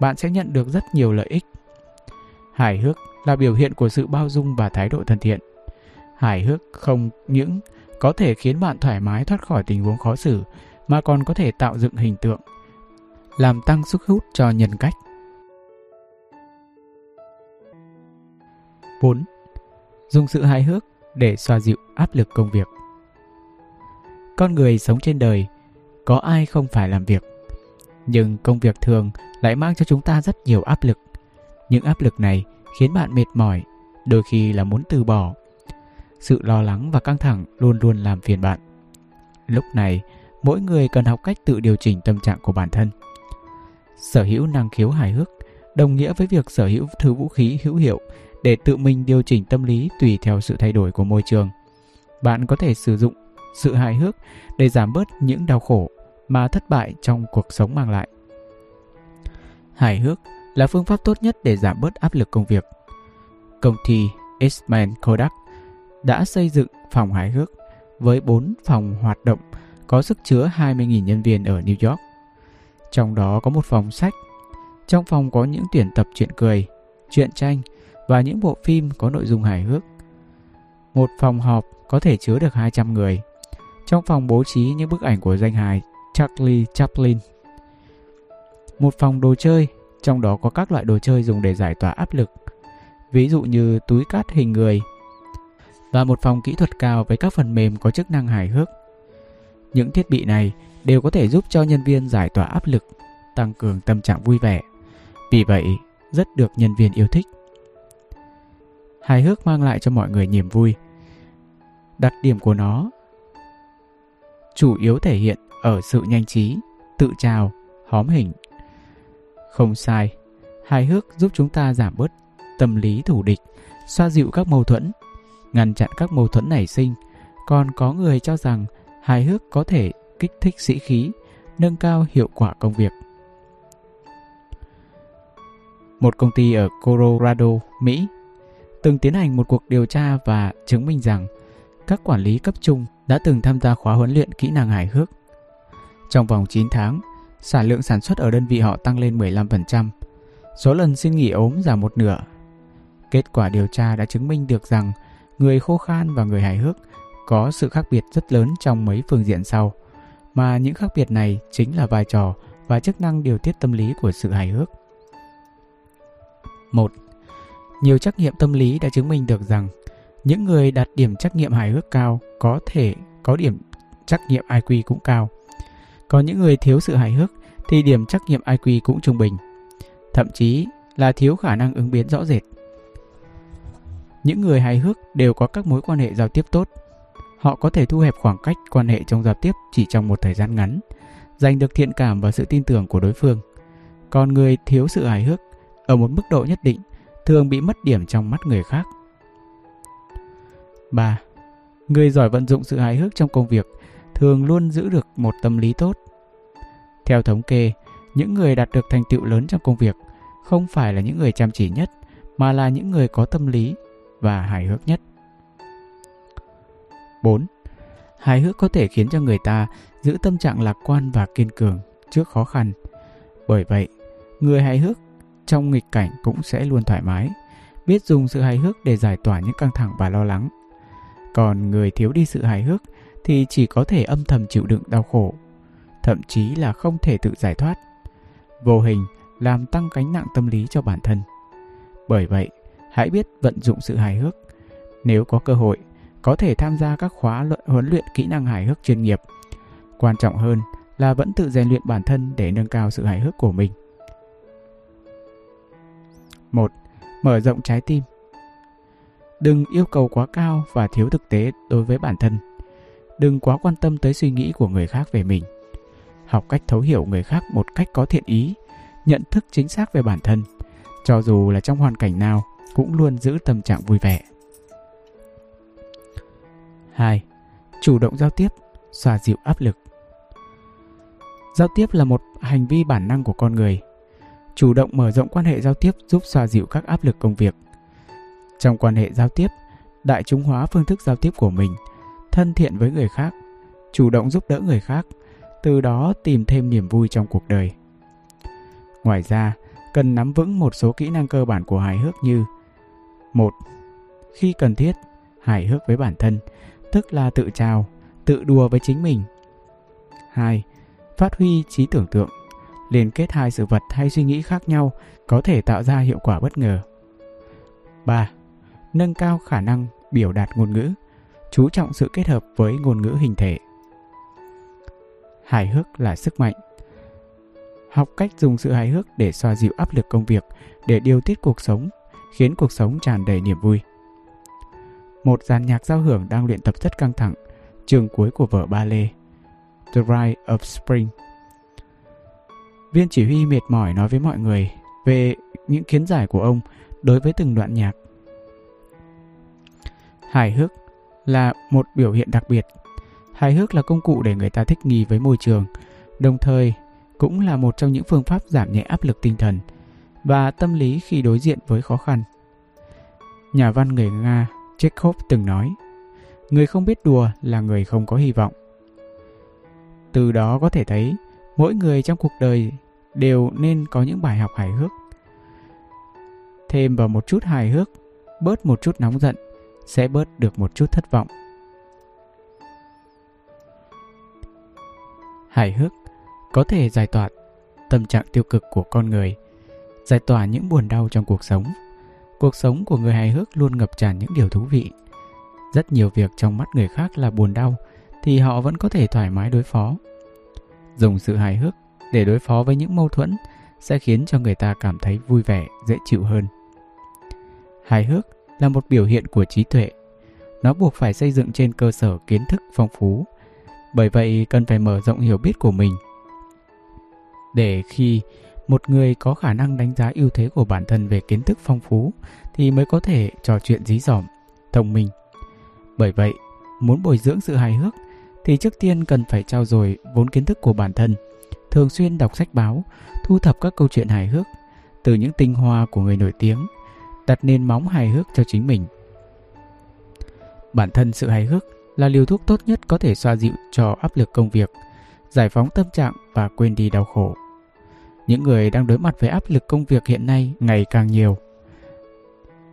bạn sẽ nhận được rất nhiều lợi ích. Hài hước là biểu hiện của sự bao dung và thái độ thân thiện. Hài hước không những có thể khiến bạn thoải mái thoát khỏi tình huống khó xử mà còn có thể tạo dựng hình tượng, làm tăng sức hút cho nhân cách. 4. Dùng sự hài hước để xoa dịu áp lực công việc. Con người sống trên đời, có ai không phải làm việc. Nhưng công việc thường lại mang cho chúng ta rất nhiều áp lực. Những áp lực này khiến bạn mệt mỏi, đôi khi là muốn từ bỏ. Sự lo lắng và căng thẳng luôn luôn làm phiền bạn. Lúc này, mỗi người cần học cách tự điều chỉnh tâm trạng của bản thân. Sở hữu năng khiếu hài hước đồng nghĩa với việc sở hữu thứ vũ khí hữu hiệu để tự mình điều chỉnh tâm lý tùy theo sự thay đổi của môi trường. Bạn có thể sử dụng sự hài hước để giảm bớt những đau khổ mà thất bại trong cuộc sống mang lại. Hài hước là phương pháp tốt nhất để giảm bớt áp lực công việc. Công ty Eastman Kodak đã xây dựng phòng hài hước với 4 phòng hoạt động có sức chứa 20.000 nhân viên ở New York. Trong đó có một phòng sách. Trong phòng có những tuyển tập truyện cười, truyện tranh và những bộ phim có nội dung hài hước. Một phòng họp có thể chứa được 200 người. Trong phòng bố trí những bức ảnh của danh hài Charlie Chaplin. một phòng đồ chơi, trong đó có các loại đồ chơi dùng để giải tỏa áp lực, ví dụ như túi cát hình người, và một phòng kỹ thuật cao với các phần mềm có chức năng hài hước. Những thiết bị này đều có thể giúp cho nhân viên giải tỏa áp lực, tăng cường tâm trạng vui vẻ. Vì vậy, rất được nhân viên yêu thích. Hài hước mang lại cho mọi người niềm vui. Đặc điểm của nó chủ yếu thể hiện ở sự nhanh trí, tự trào, hóm hình. Không sai, hài hước giúp chúng ta giảm bớt tâm lý thủ địch, xoa dịu các mâu thuẫn, ngăn chặn các mâu thuẫn nảy sinh. Còn có người cho rằng hài hước có thể kích thích sĩ khí, nâng cao hiệu quả công việc. Một công ty ở Colorado, Mỹ từng tiến hành một cuộc điều tra và chứng minh rằng các quản lý cấp trung đã từng tham gia khóa huấn luyện kỹ năng hài hước. Trong vòng 9 tháng, sản lượng sản xuất ở đơn vị họ tăng lên 15%, số lần xin nghỉ ốm giảm một nửa. Kết quả điều tra đã chứng minh được rằng người khô khan và người hài hước có sự khác biệt rất lớn trong mấy phương diện sau, mà những khác biệt này chính là vai trò và chức năng điều tiết tâm lý của sự hài hước. 1. Nhiều trắc nghiệm tâm lý đã chứng minh được rằng những người đạt điểm trắc nghiệm hài hước cao có thể có điểm trắc nghiệm IQ cũng cao. Còn những người thiếu sự hài hước thì điểm trắc nghiệm IQ cũng trung bình. Thậm chí là thiếu khả năng ứng biến rõ rệt. Những người hài hước đều có các mối quan hệ giao tiếp tốt. Họ có thể thu hẹp khoảng cách quan hệ trong giao tiếp chỉ trong một thời gian ngắn, giành được thiện cảm và sự tin tưởng của đối phương. Còn người thiếu sự hài hước ở một mức độ nhất định thường bị mất điểm trong mắt người khác. 3. Người giỏi vận dụng sự hài hước trong công việc thường luôn giữ được một tâm lý tốt. Theo thống kê, những người đạt được thành tựu lớn trong công việc không phải là những người chăm chỉ nhất mà là những người có tâm lý và hài hước nhất. 4. Hài hước có thể khiến cho người ta giữ tâm trạng lạc quan và kiên cường trước khó khăn. Bởi vậy, người hài hước trong nghịch cảnh cũng sẽ luôn thoải mái, biết dùng sự hài hước để giải tỏa những căng thẳng và lo lắng. Còn người thiếu đi sự hài hước thì chỉ có thể âm thầm chịu đựng đau khổ, thậm chí là không thể tự giải thoát. Vô hình làm tăng gánh nặng tâm lý cho bản thân. Bởi vậy, hãy biết vận dụng sự hài hước. Nếu có cơ hội, có thể tham gia các khóa luận huấn luyện kỹ năng hài hước chuyên nghiệp. Quan trọng hơn là vẫn tự rèn luyện bản thân để nâng cao sự hài hước của mình. 1. Mở rộng trái tim Đừng yêu cầu quá cao và thiếu thực tế đối với bản thân. Đừng quá quan tâm tới suy nghĩ của người khác về mình. Học cách thấu hiểu người khác một cách có thiện ý, nhận thức chính xác về bản thân, cho dù là trong hoàn cảnh nào cũng luôn giữ tâm trạng vui vẻ. 2. Chủ động giao tiếp, xoa dịu áp lực. Giao tiếp là một hành vi bản năng của con người. Chủ động mở rộng quan hệ giao tiếp giúp xoa dịu các áp lực công việc. Trong quan hệ giao tiếp, đại chúng hóa phương thức giao tiếp của mình, thân thiện với người khác, chủ động giúp đỡ người khác, từ đó tìm thêm niềm vui trong cuộc đời. Ngoài ra, cần nắm vững một số kỹ năng cơ bản của hài hước như một Khi cần thiết, hài hước với bản thân, tức là tự trào, tự đùa với chính mình. 2. Phát huy trí tưởng tượng, liên kết hai sự vật hay suy nghĩ khác nhau có thể tạo ra hiệu quả bất ngờ. 3. Nâng cao khả năng biểu đạt ngôn ngữ, chú trọng sự kết hợp với ngôn ngữ hình thể. Hài hước là sức mạnh. Học cách dùng sự hài hước để xoa dịu áp lực công việc, để điều tiết cuộc sống, khiến cuộc sống tràn đầy niềm vui. Một dàn nhạc giao hưởng đang luyện tập rất căng thẳng, trường cuối của vở ballet The Rite of Spring. Viên chỉ huy mệt mỏi nói với mọi người về những kiến giải của ông đối với từng đoạn nhạc. Hài hước là một biểu hiện đặc biệt. Hài hước là công cụ để người ta thích nghi với môi trường, đồng thời cũng là một trong những phương pháp giảm nhẹ áp lực tinh thần và tâm lý khi đối diện với khó khăn. Nhà văn người Nga Chekhov từng nói, người không biết đùa là người không có hy vọng. Từ đó có thể thấy, mỗi người trong cuộc đời đều nên có những bài học hài hước. Thêm vào một chút hài hước, bớt một chút nóng giận, sẽ bớt được một chút thất vọng. Hài hước có thể giải tỏa tâm trạng tiêu cực của con người, giải tỏa những buồn đau trong cuộc sống. Cuộc sống của người hài hước luôn ngập tràn những điều thú vị. Rất nhiều việc trong mắt người khác là buồn đau thì họ vẫn có thể thoải mái đối phó. Dùng sự hài hước để đối phó với những mâu thuẫn sẽ khiến cho người ta cảm thấy vui vẻ, dễ chịu hơn. Hài hước là một biểu hiện của trí tuệ. Nó buộc phải xây dựng trên cơ sở kiến thức phong phú. Bởi vậy cần phải mở rộng hiểu biết của mình. Để khi một người có khả năng đánh giá ưu thế của bản thân về kiến thức phong phú thì mới có thể trò chuyện dí dỏm, thông minh. Bởi vậy, muốn bồi dưỡng sự hài hước thì trước tiên cần phải trao dồi vốn kiến thức của bản thân, thường xuyên đọc sách báo, thu thập các câu chuyện hài hước từ những tinh hoa của người nổi tiếng, đặt nền móng hài hước cho chính mình. Bản thân sự hài hước là liều thuốc tốt nhất có thể xoa dịu cho áp lực công việc, giải phóng tâm trạng và quên đi đau khổ. Những người đang đối mặt với áp lực công việc hiện nay ngày càng nhiều.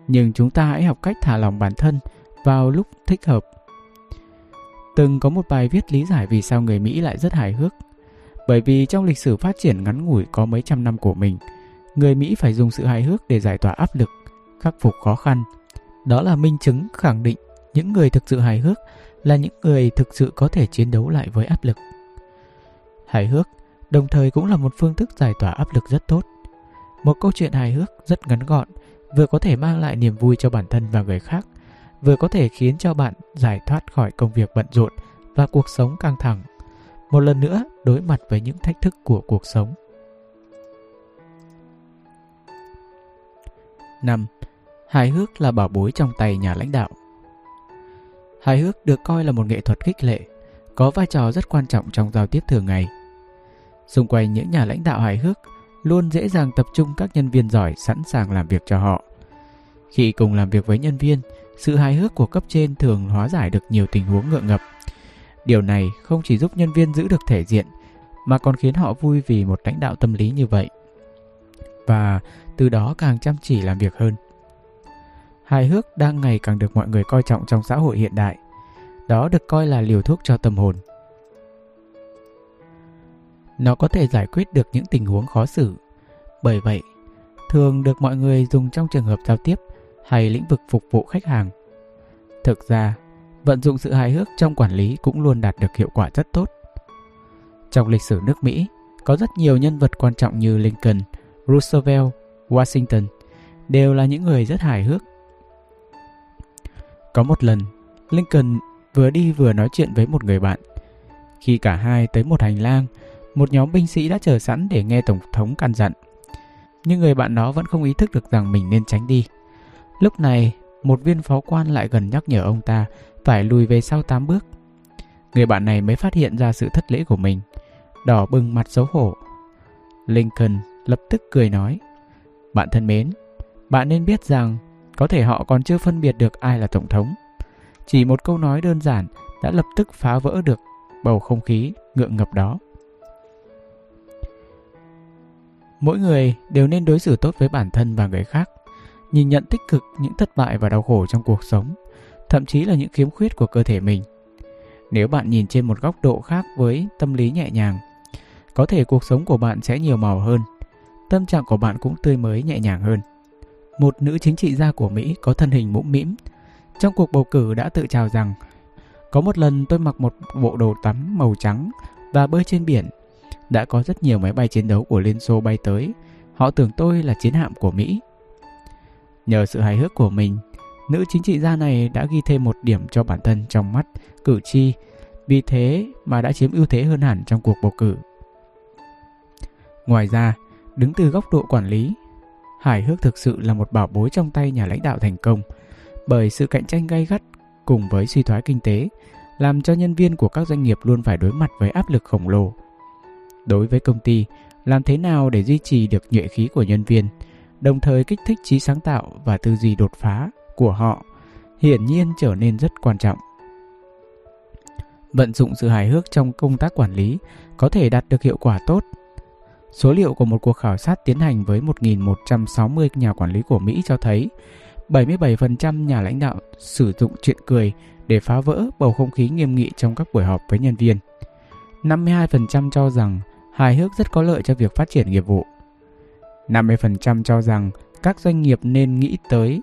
Nhưng chúng ta hãy học cách thả lỏng bản thân vào lúc thích hợp. Từng có một bài viết lý giải vì sao người Mỹ lại rất hài hước. Bởi vì trong lịch sử phát triển ngắn ngủi có mấy trăm năm của mình, người Mỹ phải dùng sự hài hước để giải tỏa áp lực, khắc phục khó khăn. Đó là minh chứng khẳng định những người thực sự hài hước là những người thực sự có thể chiến đấu lại với áp lực. Hài hước đồng thời cũng là một phương thức giải tỏa áp lực rất tốt. Một câu chuyện hài hước rất ngắn gọn, vừa có thể mang lại niềm vui cho bản thân và người khác, vừa có thể khiến cho bạn giải thoát khỏi công việc bận rộn và cuộc sống căng thẳng. Một lần nữa đối mặt với những thách thức của cuộc sống. 5. Hài hước là bảo bối trong tay nhà lãnh đạo. Hài hước được coi là một nghệ thuật khích lệ, có vai trò rất quan trọng trong giao tiếp thường ngày. Xung quanh những nhà lãnh đạo hài hước luôn dễ dàng tập trung các nhân viên giỏi sẵn sàng làm việc cho họ. Khi cùng làm việc với nhân viên, sự hài hước của cấp trên thường hóa giải được nhiều tình huống ngượng ngập. Điều này không chỉ giúp nhân viên giữ được thể diện mà còn khiến họ vui vì một lãnh đạo tâm lý như vậy. Và từ đó càng chăm chỉ làm việc hơn. Hài hước đang ngày càng được mọi người coi trọng trong xã hội hiện đại. Đó được coi là liều thuốc cho tâm hồn. Nó có thể giải quyết được những tình huống khó xử. Bởi vậy, thường được mọi người dùng trong trường hợp giao tiếp hay lĩnh vực phục vụ khách hàng. Thực ra, vận dụng sự hài hước trong quản lý cũng luôn đạt được hiệu quả rất tốt. Trong lịch sử nước Mỹ, có rất nhiều nhân vật quan trọng như Lincoln, Roosevelt, Washington đều là những người rất hài hước. Có một lần, Lincoln vừa đi vừa nói chuyện với một người bạn. Khi cả hai tới một hành lang, một nhóm binh sĩ đã chờ sẵn để nghe Tổng thống căn dặn. Nhưng người bạn đó vẫn không ý thức được rằng mình nên tránh đi. Lúc này, một viên phó quan lại gần nhắc nhở ông ta phải lùi về sau 8 bước. Người bạn này mới phát hiện ra sự thất lễ của mình, đỏ bừng mặt xấu hổ. Lincoln lập tức cười nói, Bạn thân mến, bạn nên biết rằng có thể họ còn chưa phân biệt được ai là Tổng thống. Chỉ một câu nói đơn giản đã lập tức phá vỡ được bầu không khí ngượng ngập đó. Mỗi người đều nên đối xử tốt với bản thân và người khác, nhìn nhận tích cực những thất bại và đau khổ trong cuộc sống, thậm chí là những khiếm khuyết của cơ thể mình. Nếu bạn nhìn trên một góc độ khác với tâm lý nhẹ nhàng, có thể cuộc sống của bạn sẽ nhiều màu hơn, tâm trạng của bạn cũng tươi mới nhẹ nhàng hơn. Một nữ chính trị gia của Mỹ có thân hình mũm mĩm, trong cuộc bầu cử đã tự chào rằng có một lần tôi mặc một bộ đồ tắm màu trắng và bơi trên biển đã có rất nhiều máy bay chiến đấu của Liên Xô bay tới. Họ tưởng tôi là chiến hạm của Mỹ. Nhờ sự hài hước của mình, nữ chính trị gia này đã ghi thêm một điểm cho bản thân trong mắt cử tri, vì thế mà đã chiếm ưu thế hơn hẳn trong cuộc bầu cử. Ngoài ra, đứng từ góc độ quản lý, hài hước thực sự là một bảo bối trong tay nhà lãnh đạo thành công, bởi sự cạnh tranh gay gắt cùng với suy thoái kinh tế làm cho nhân viên của các doanh nghiệp luôn phải đối mặt với áp lực khổng lồ Đối với công ty, làm thế nào để duy trì được nhuệ khí của nhân viên, đồng thời kích thích trí sáng tạo và tư duy đột phá của họ, hiển nhiên trở nên rất quan trọng. Vận dụng sự hài hước trong công tác quản lý có thể đạt được hiệu quả tốt. Số liệu của một cuộc khảo sát tiến hành với 1.160 nhà quản lý của Mỹ cho thấy 77% nhà lãnh đạo sử dụng chuyện cười để phá vỡ bầu không khí nghiêm nghị trong các buổi họp với nhân viên. 52% cho rằng hài hước rất có lợi cho việc phát triển nghiệp vụ. 50% cho rằng các doanh nghiệp nên nghĩ tới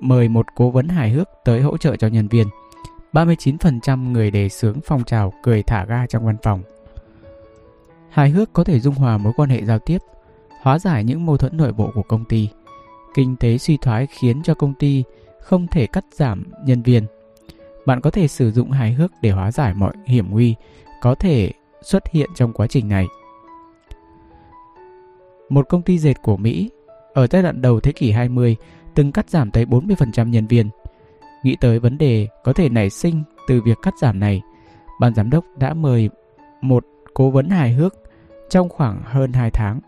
mời một cố vấn hài hước tới hỗ trợ cho nhân viên. 39% người đề xướng phong trào cười thả ga trong văn phòng. Hài hước có thể dung hòa mối quan hệ giao tiếp, hóa giải những mâu thuẫn nội bộ của công ty. Kinh tế suy thoái khiến cho công ty không thể cắt giảm nhân viên. Bạn có thể sử dụng hài hước để hóa giải mọi hiểm nguy có thể xuất hiện trong quá trình này. Một công ty dệt của Mỹ ở giai đoạn đầu thế kỷ 20 từng cắt giảm tới 40% nhân viên. Nghĩ tới vấn đề có thể nảy sinh từ việc cắt giảm này, ban giám đốc đã mời một cố vấn hài hước trong khoảng hơn 2 tháng.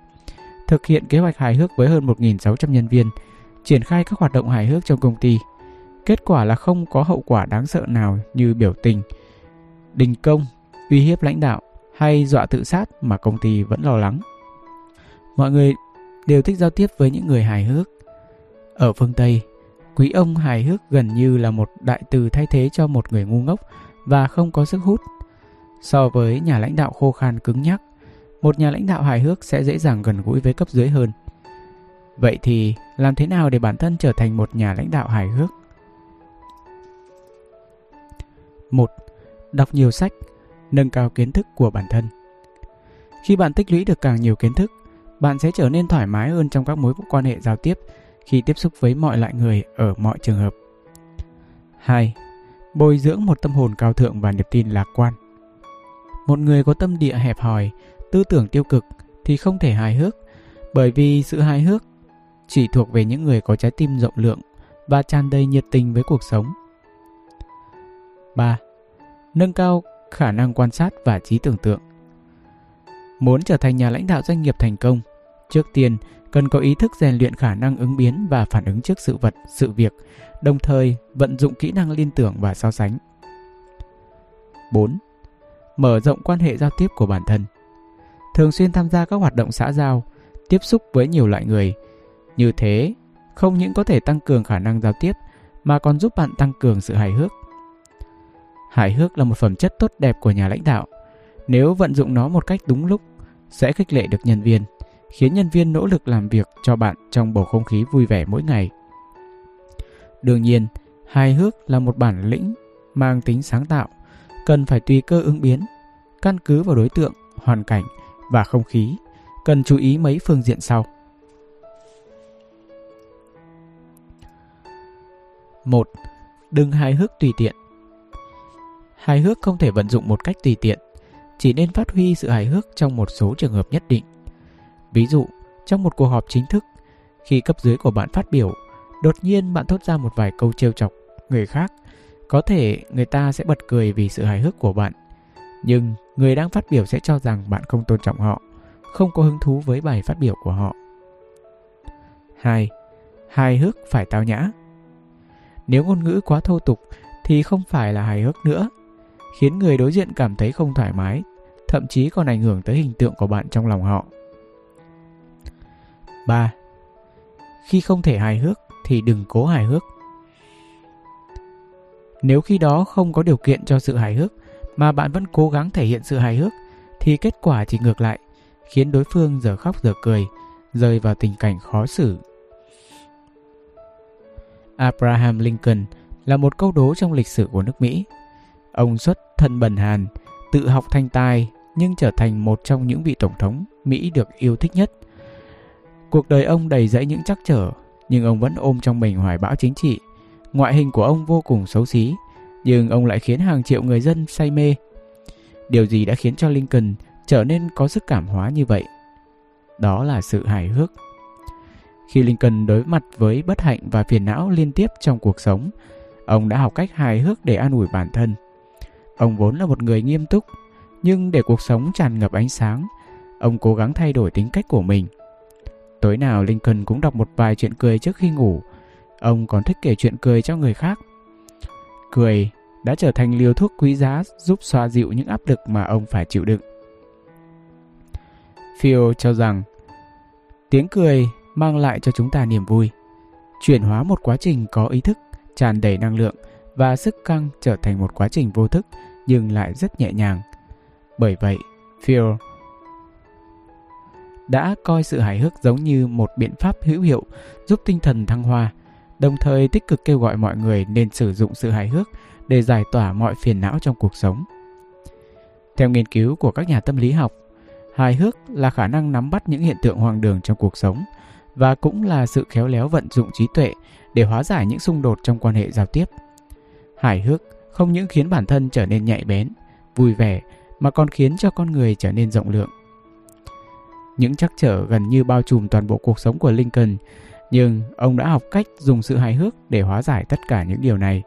Thực hiện kế hoạch hài hước với hơn 1.600 nhân viên, triển khai các hoạt động hài hước trong công ty. Kết quả là không có hậu quả đáng sợ nào như biểu tình, đình công, uy hiếp lãnh đạo hay dọa tự sát mà công ty vẫn lo lắng. Mọi người đều thích giao tiếp với những người hài hước. Ở phương Tây, quý ông hài hước gần như là một đại từ thay thế cho một người ngu ngốc và không có sức hút. So với nhà lãnh đạo khô khan cứng nhắc, một nhà lãnh đạo hài hước sẽ dễ dàng gần gũi với cấp dưới hơn. Vậy thì làm thế nào để bản thân trở thành một nhà lãnh đạo hài hước? 1. Đọc nhiều sách, nâng cao kiến thức của bản thân. Khi bạn tích lũy được càng nhiều kiến thức, bạn sẽ trở nên thoải mái hơn trong các mối quan hệ giao tiếp khi tiếp xúc với mọi loại người ở mọi trường hợp. 2. Bồi dưỡng một tâm hồn cao thượng và niềm tin lạc quan. Một người có tâm địa hẹp hòi, tư tưởng tiêu cực thì không thể hài hước, bởi vì sự hài hước chỉ thuộc về những người có trái tim rộng lượng và tràn đầy nhiệt tình với cuộc sống. 3. Nâng cao khả năng quan sát và trí tưởng tượng. Muốn trở thành nhà lãnh đạo doanh nghiệp thành công, trước tiên cần có ý thức rèn luyện khả năng ứng biến và phản ứng trước sự vật, sự việc, đồng thời vận dụng kỹ năng liên tưởng và so sánh. 4. Mở rộng quan hệ giao tiếp của bản thân. Thường xuyên tham gia các hoạt động xã giao, tiếp xúc với nhiều loại người. Như thế, không những có thể tăng cường khả năng giao tiếp mà còn giúp bạn tăng cường sự hài hước. Hài hước là một phẩm chất tốt đẹp của nhà lãnh đạo. Nếu vận dụng nó một cách đúng lúc, sẽ khích lệ được nhân viên, khiến nhân viên nỗ lực làm việc cho bạn trong bầu không khí vui vẻ mỗi ngày. Đương nhiên, hài hước là một bản lĩnh mang tính sáng tạo, cần phải tùy cơ ứng biến, căn cứ vào đối tượng, hoàn cảnh và không khí, cần chú ý mấy phương diện sau. 1. Đừng hài hước tùy tiện. Hài hước không thể vận dụng một cách tùy tiện, chỉ nên phát huy sự hài hước trong một số trường hợp nhất định. Ví dụ, trong một cuộc họp chính thức, khi cấp dưới của bạn phát biểu, đột nhiên bạn thốt ra một vài câu trêu chọc người khác, có thể người ta sẽ bật cười vì sự hài hước của bạn. Nhưng người đang phát biểu sẽ cho rằng bạn không tôn trọng họ, không có hứng thú với bài phát biểu của họ. 2. Hài hước phải tao nhã. Nếu ngôn ngữ quá thô tục thì không phải là hài hước nữa khiến người đối diện cảm thấy không thoải mái, thậm chí còn ảnh hưởng tới hình tượng của bạn trong lòng họ. 3. Khi không thể hài hước thì đừng cố hài hước. Nếu khi đó không có điều kiện cho sự hài hước mà bạn vẫn cố gắng thể hiện sự hài hước thì kết quả chỉ ngược lại, khiến đối phương giờ khóc giờ cười, rơi vào tình cảnh khó xử. Abraham Lincoln là một câu đố trong lịch sử của nước Mỹ. Ông xuất thân bần hàn, tự học thành tài nhưng trở thành một trong những vị tổng thống Mỹ được yêu thích nhất. Cuộc đời ông đầy dẫy những trắc trở, nhưng ông vẫn ôm trong mình hoài bão chính trị. Ngoại hình của ông vô cùng xấu xí, nhưng ông lại khiến hàng triệu người dân say mê. Điều gì đã khiến cho Lincoln trở nên có sức cảm hóa như vậy? Đó là sự hài hước. Khi Lincoln đối mặt với bất hạnh và phiền não liên tiếp trong cuộc sống, ông đã học cách hài hước để an ủi bản thân. Ông vốn là một người nghiêm túc, nhưng để cuộc sống tràn ngập ánh sáng, ông cố gắng thay đổi tính cách của mình. Tối nào Lincoln cũng đọc một vài chuyện cười trước khi ngủ. Ông còn thích kể chuyện cười cho người khác. Cười đã trở thành liều thuốc quý giá giúp xoa dịu những áp lực mà ông phải chịu đựng. Phil cho rằng tiếng cười mang lại cho chúng ta niềm vui, chuyển hóa một quá trình có ý thức, tràn đầy năng lượng và sức căng trở thành một quá trình vô thức nhưng lại rất nhẹ nhàng. Bởi vậy, Phil đã coi sự hài hước giống như một biện pháp hữu hiệu giúp tinh thần thăng hoa, đồng thời tích cực kêu gọi mọi người nên sử dụng sự hài hước để giải tỏa mọi phiền não trong cuộc sống. Theo nghiên cứu của các nhà tâm lý học, hài hước là khả năng nắm bắt những hiện tượng hoang đường trong cuộc sống và cũng là sự khéo léo vận dụng trí tuệ để hóa giải những xung đột trong quan hệ giao tiếp. Hài hước không những khiến bản thân trở nên nhạy bén, vui vẻ mà còn khiến cho con người trở nên rộng lượng. Những trắc trở gần như bao trùm toàn bộ cuộc sống của Lincoln, nhưng ông đã học cách dùng sự hài hước để hóa giải tất cả những điều này.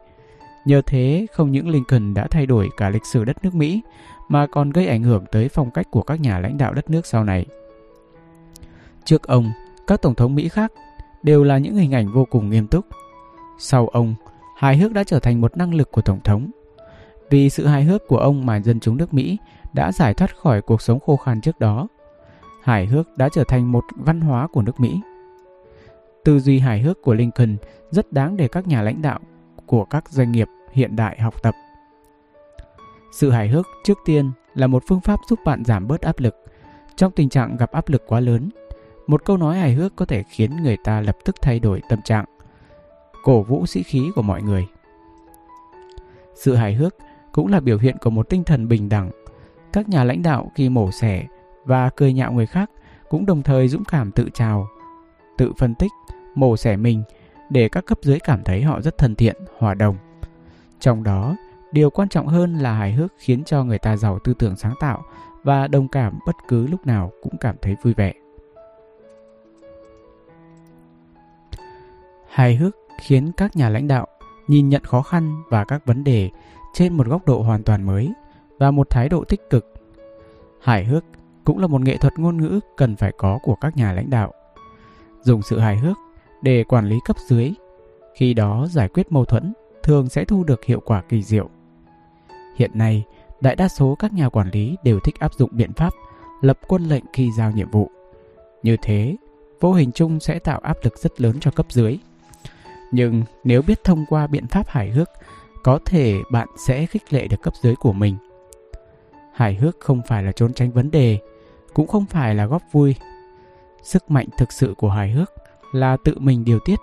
Nhờ thế, không những Lincoln đã thay đổi cả lịch sử đất nước Mỹ, mà còn gây ảnh hưởng tới phong cách của các nhà lãnh đạo đất nước sau này. Trước ông, các tổng thống Mỹ khác đều là những hình ảnh vô cùng nghiêm túc. Sau ông, hài hước đã trở thành một năng lực của tổng thống. Vì sự hài hước của ông mà dân chúng nước Mỹ đã giải thoát khỏi cuộc sống khô khan trước đó. Hài hước đã trở thành một văn hóa của nước Mỹ. Tư duy hài hước của Lincoln rất đáng để các nhà lãnh đạo của các doanh nghiệp hiện đại học tập. Sự hài hước trước tiên là một phương pháp giúp bạn giảm bớt áp lực. Trong tình trạng gặp áp lực quá lớn, một câu nói hài hước có thể khiến người ta lập tức thay đổi tâm trạng, cổ vũ sĩ khí của mọi người. Sự hài hước cũng là biểu hiện của một tinh thần bình đẳng. Các nhà lãnh đạo khi mổ xẻ và cười nhạo người khác cũng đồng thời dũng cảm tự trào, tự phân tích, mổ xẻ mình để các cấp dưới cảm thấy họ rất thân thiện, hòa đồng. Trong đó, điều quan trọng hơn là hài hước khiến cho người ta giàu tư tưởng sáng tạo và đồng cảm bất cứ lúc nào cũng cảm thấy vui vẻ. Hài hước khiến các nhà lãnh đạo nhìn nhận khó khăn và các vấn đề trên một góc độ hoàn toàn mới và một thái độ tích cực. Hài hước cũng là một nghệ thuật ngôn ngữ cần phải có của các nhà lãnh đạo. Dùng sự hài hước để quản lý cấp dưới, khi đó giải quyết mâu thuẫn thường sẽ thu được hiệu quả kỳ diệu. Hiện nay, đại đa số các nhà quản lý đều thích áp dụng biện pháp lập quân lệnh khi giao nhiệm vụ. Như thế, vô hình chung sẽ tạo áp lực rất lớn cho cấp dưới. Nhưng nếu biết thông qua biện pháp hài hước, có thể bạn sẽ khích lệ được cấp dưới của mình. Hài hước không phải là trốn tránh vấn đề, cũng không phải là góp vui. Sức mạnh thực sự của hài hước là tự mình điều tiết.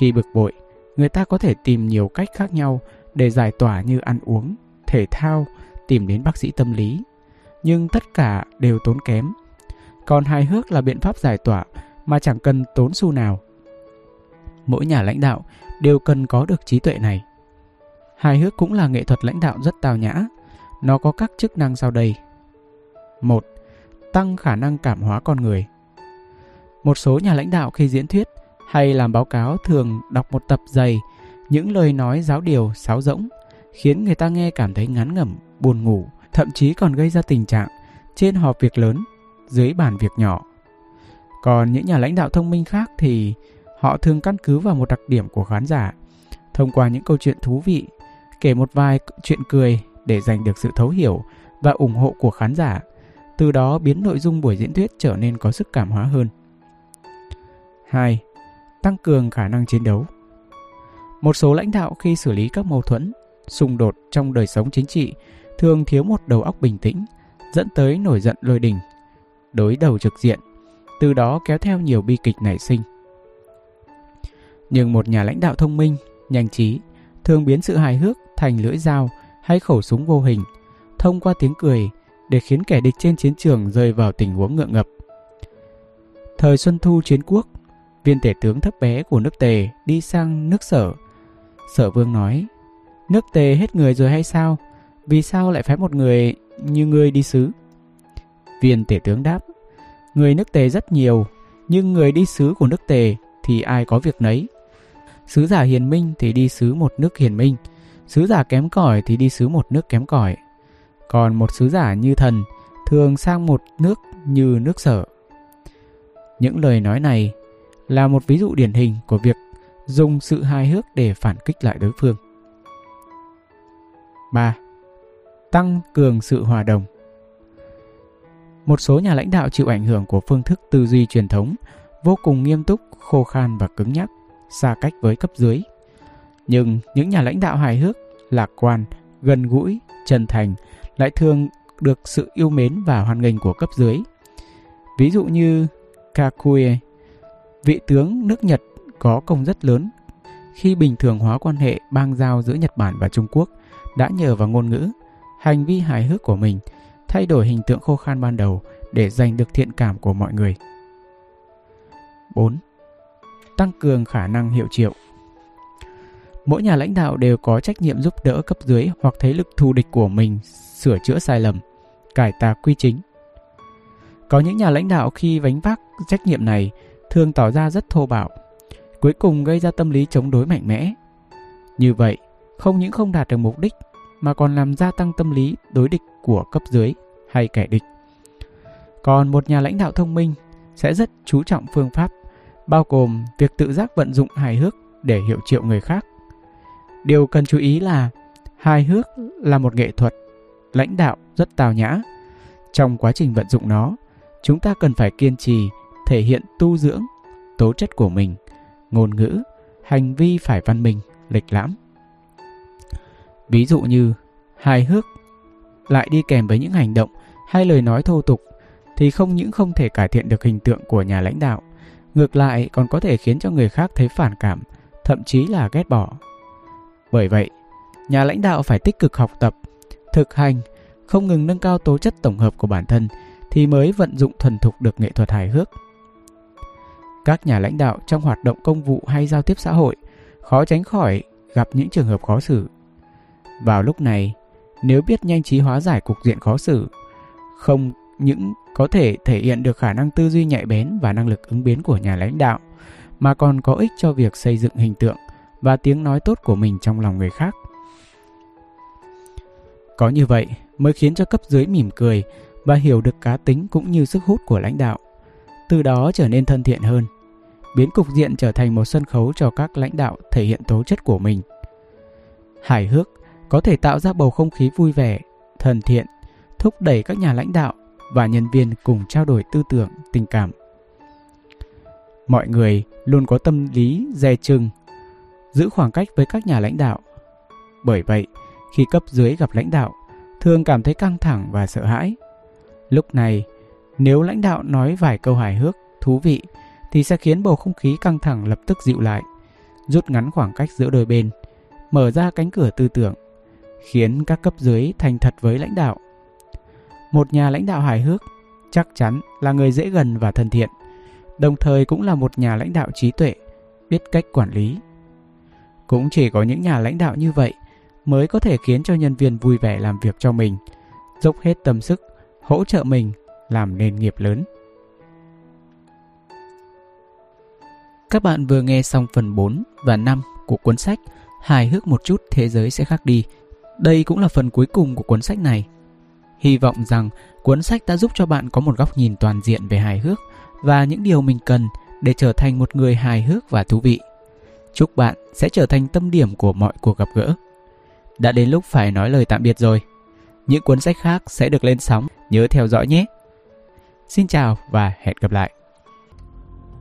Khi bực bội, người ta có thể tìm nhiều cách khác nhau để giải tỏa như ăn uống, thể thao, tìm đến bác sĩ tâm lý. Nhưng tất cả đều tốn kém. Còn hài hước là biện pháp giải tỏa mà chẳng cần tốn xu nào. Mỗi nhà lãnh đạo đều cần có được trí tuệ này. Hài hước cũng là nghệ thuật lãnh đạo rất tào nhã. Nó có các chức năng sau đây. 1. Tăng khả năng cảm hóa con người. Một số nhà lãnh đạo khi diễn thuyết hay làm báo cáo thường đọc một tập dày những lời nói giáo điều sáo rỗng khiến người ta nghe cảm thấy ngán ngẩm, buồn ngủ, thậm chí còn gây ra tình trạng trên họp việc lớn, dưới bàn việc nhỏ. Còn những nhà lãnh đạo thông minh khác thì họ thường căn cứ vào một đặc điểm của khán giả, thông qua những câu chuyện thú vị, kể một vài chuyện cười để giành được sự thấu hiểu và ủng hộ của khán giả, từ đó biến nội dung buổi diễn thuyết trở nên có sức cảm hóa hơn. 2. Tăng cường khả năng chiến đấu. Một số lãnh đạo khi xử lý các mâu thuẫn, xung đột trong đời sống chính trị thường thiếu một đầu óc bình tĩnh, dẫn tới nổi giận lôi đình, đối đầu trực diện, từ đó kéo theo nhiều bi kịch nảy sinh. Nhưng một nhà lãnh đạo thông minh, nhanh trí, thường biến sự hài hước thành lưỡi dao hay khẩu súng vô hình, thông qua tiếng cười để khiến kẻ địch trên chiến trường rơi vào tình huống ngượng ngập. Thời Xuân Thu chiến quốc, viên tể tướng thấp bé của nước Tề đi sang nước Sở. Sở Vương nói, nước Tề hết người rồi hay sao? Vì sao lại phái một người như ngươi đi sứ? Viên tể tướng đáp, người nước Tề rất nhiều, nhưng người đi sứ của nước Tề thì ai có việc nấy. Sứ giả hiền minh thì đi sứ một nước hiền minh, sứ giả kém cỏi thì đi sứ một nước kém cỏi. Còn một sứ giả như thần thường sang một nước như nước sở. Những lời nói này là một ví dụ điển hình của việc dùng sự hài hước để phản kích lại đối phương. 3. Tăng cường sự hòa đồng Một số nhà lãnh đạo chịu ảnh hưởng của phương thức tư duy truyền thống vô cùng nghiêm túc, khô khan và cứng nhắc, xa cách với cấp dưới. Nhưng những nhà lãnh đạo hài hước, lạc quan, gần gũi, chân thành lại thường được sự yêu mến và hoan nghênh của cấp dưới. Ví dụ như Kakue, vị tướng nước Nhật có công rất lớn khi bình thường hóa quan hệ bang giao giữa Nhật Bản và Trung Quốc đã nhờ vào ngôn ngữ, hành vi hài hước của mình thay đổi hình tượng khô khan ban đầu để giành được thiện cảm của mọi người. 4. Tăng cường khả năng hiệu triệu Mỗi nhà lãnh đạo đều có trách nhiệm giúp đỡ cấp dưới hoặc thế lực thù địch của mình sửa chữa sai lầm, cải tà quy chính. Có những nhà lãnh đạo khi vánh vác trách nhiệm này thường tỏ ra rất thô bạo, cuối cùng gây ra tâm lý chống đối mạnh mẽ. Như vậy, không những không đạt được mục đích mà còn làm gia tăng tâm lý đối địch của cấp dưới hay kẻ địch. Còn một nhà lãnh đạo thông minh sẽ rất chú trọng phương pháp, bao gồm việc tự giác vận dụng hài hước để hiệu triệu người khác. Điều cần chú ý là hài hước là một nghệ thuật, lãnh đạo rất tào nhã. Trong quá trình vận dụng nó, chúng ta cần phải kiên trì thể hiện tu dưỡng tố chất của mình, ngôn ngữ, hành vi phải văn minh, lịch lãm. Ví dụ như hài hước lại đi kèm với những hành động hay lời nói thô tục thì không những không thể cải thiện được hình tượng của nhà lãnh đạo, ngược lại còn có thể khiến cho người khác thấy phản cảm, thậm chí là ghét bỏ. Bởi vậy, nhà lãnh đạo phải tích cực học tập, thực hành, không ngừng nâng cao tố chất tổng hợp của bản thân thì mới vận dụng thuần thục được nghệ thuật hài hước. Các nhà lãnh đạo trong hoạt động công vụ hay giao tiếp xã hội khó tránh khỏi gặp những trường hợp khó xử. Vào lúc này, nếu biết nhanh trí hóa giải cục diện khó xử, không những có thể thể hiện được khả năng tư duy nhạy bén và năng lực ứng biến của nhà lãnh đạo, mà còn có ích cho việc xây dựng hình tượng và tiếng nói tốt của mình trong lòng người khác. Có như vậy mới khiến cho cấp dưới mỉm cười và hiểu được cá tính cũng như sức hút của lãnh đạo, từ đó trở nên thân thiện hơn, biến cục diện trở thành một sân khấu cho các lãnh đạo thể hiện tố chất của mình. Hài hước có thể tạo ra bầu không khí vui vẻ, thân thiện, thúc đẩy các nhà lãnh đạo và nhân viên cùng trao đổi tư tưởng, tình cảm. Mọi người luôn có tâm lý dè chừng, giữ khoảng cách với các nhà lãnh đạo. Bởi vậy, khi cấp dưới gặp lãnh đạo, thường cảm thấy căng thẳng và sợ hãi. Lúc này, nếu lãnh đạo nói vài câu hài hước, thú vị thì sẽ khiến bầu không khí căng thẳng lập tức dịu lại, rút ngắn khoảng cách giữa đôi bên, mở ra cánh cửa tư tưởng, khiến các cấp dưới thành thật với lãnh đạo. Một nhà lãnh đạo hài hước chắc chắn là người dễ gần và thân thiện, đồng thời cũng là một nhà lãnh đạo trí tuệ, biết cách quản lý. Cũng chỉ có những nhà lãnh đạo như vậy mới có thể khiến cho nhân viên vui vẻ làm việc cho mình, dốc hết tâm sức, hỗ trợ mình làm nền nghiệp lớn. Các bạn vừa nghe xong phần 4 và 5 của cuốn sách Hài hước một chút thế giới sẽ khác đi. Đây cũng là phần cuối cùng của cuốn sách này. Hy vọng rằng cuốn sách đã giúp cho bạn có một góc nhìn toàn diện về hài hước và những điều mình cần để trở thành một người hài hước và thú vị. Chúc bạn sẽ trở thành tâm điểm của mọi cuộc gặp gỡ. Đã đến lúc phải nói lời tạm biệt rồi. Những cuốn sách khác sẽ được lên sóng, nhớ theo dõi nhé. Xin chào và hẹn gặp lại.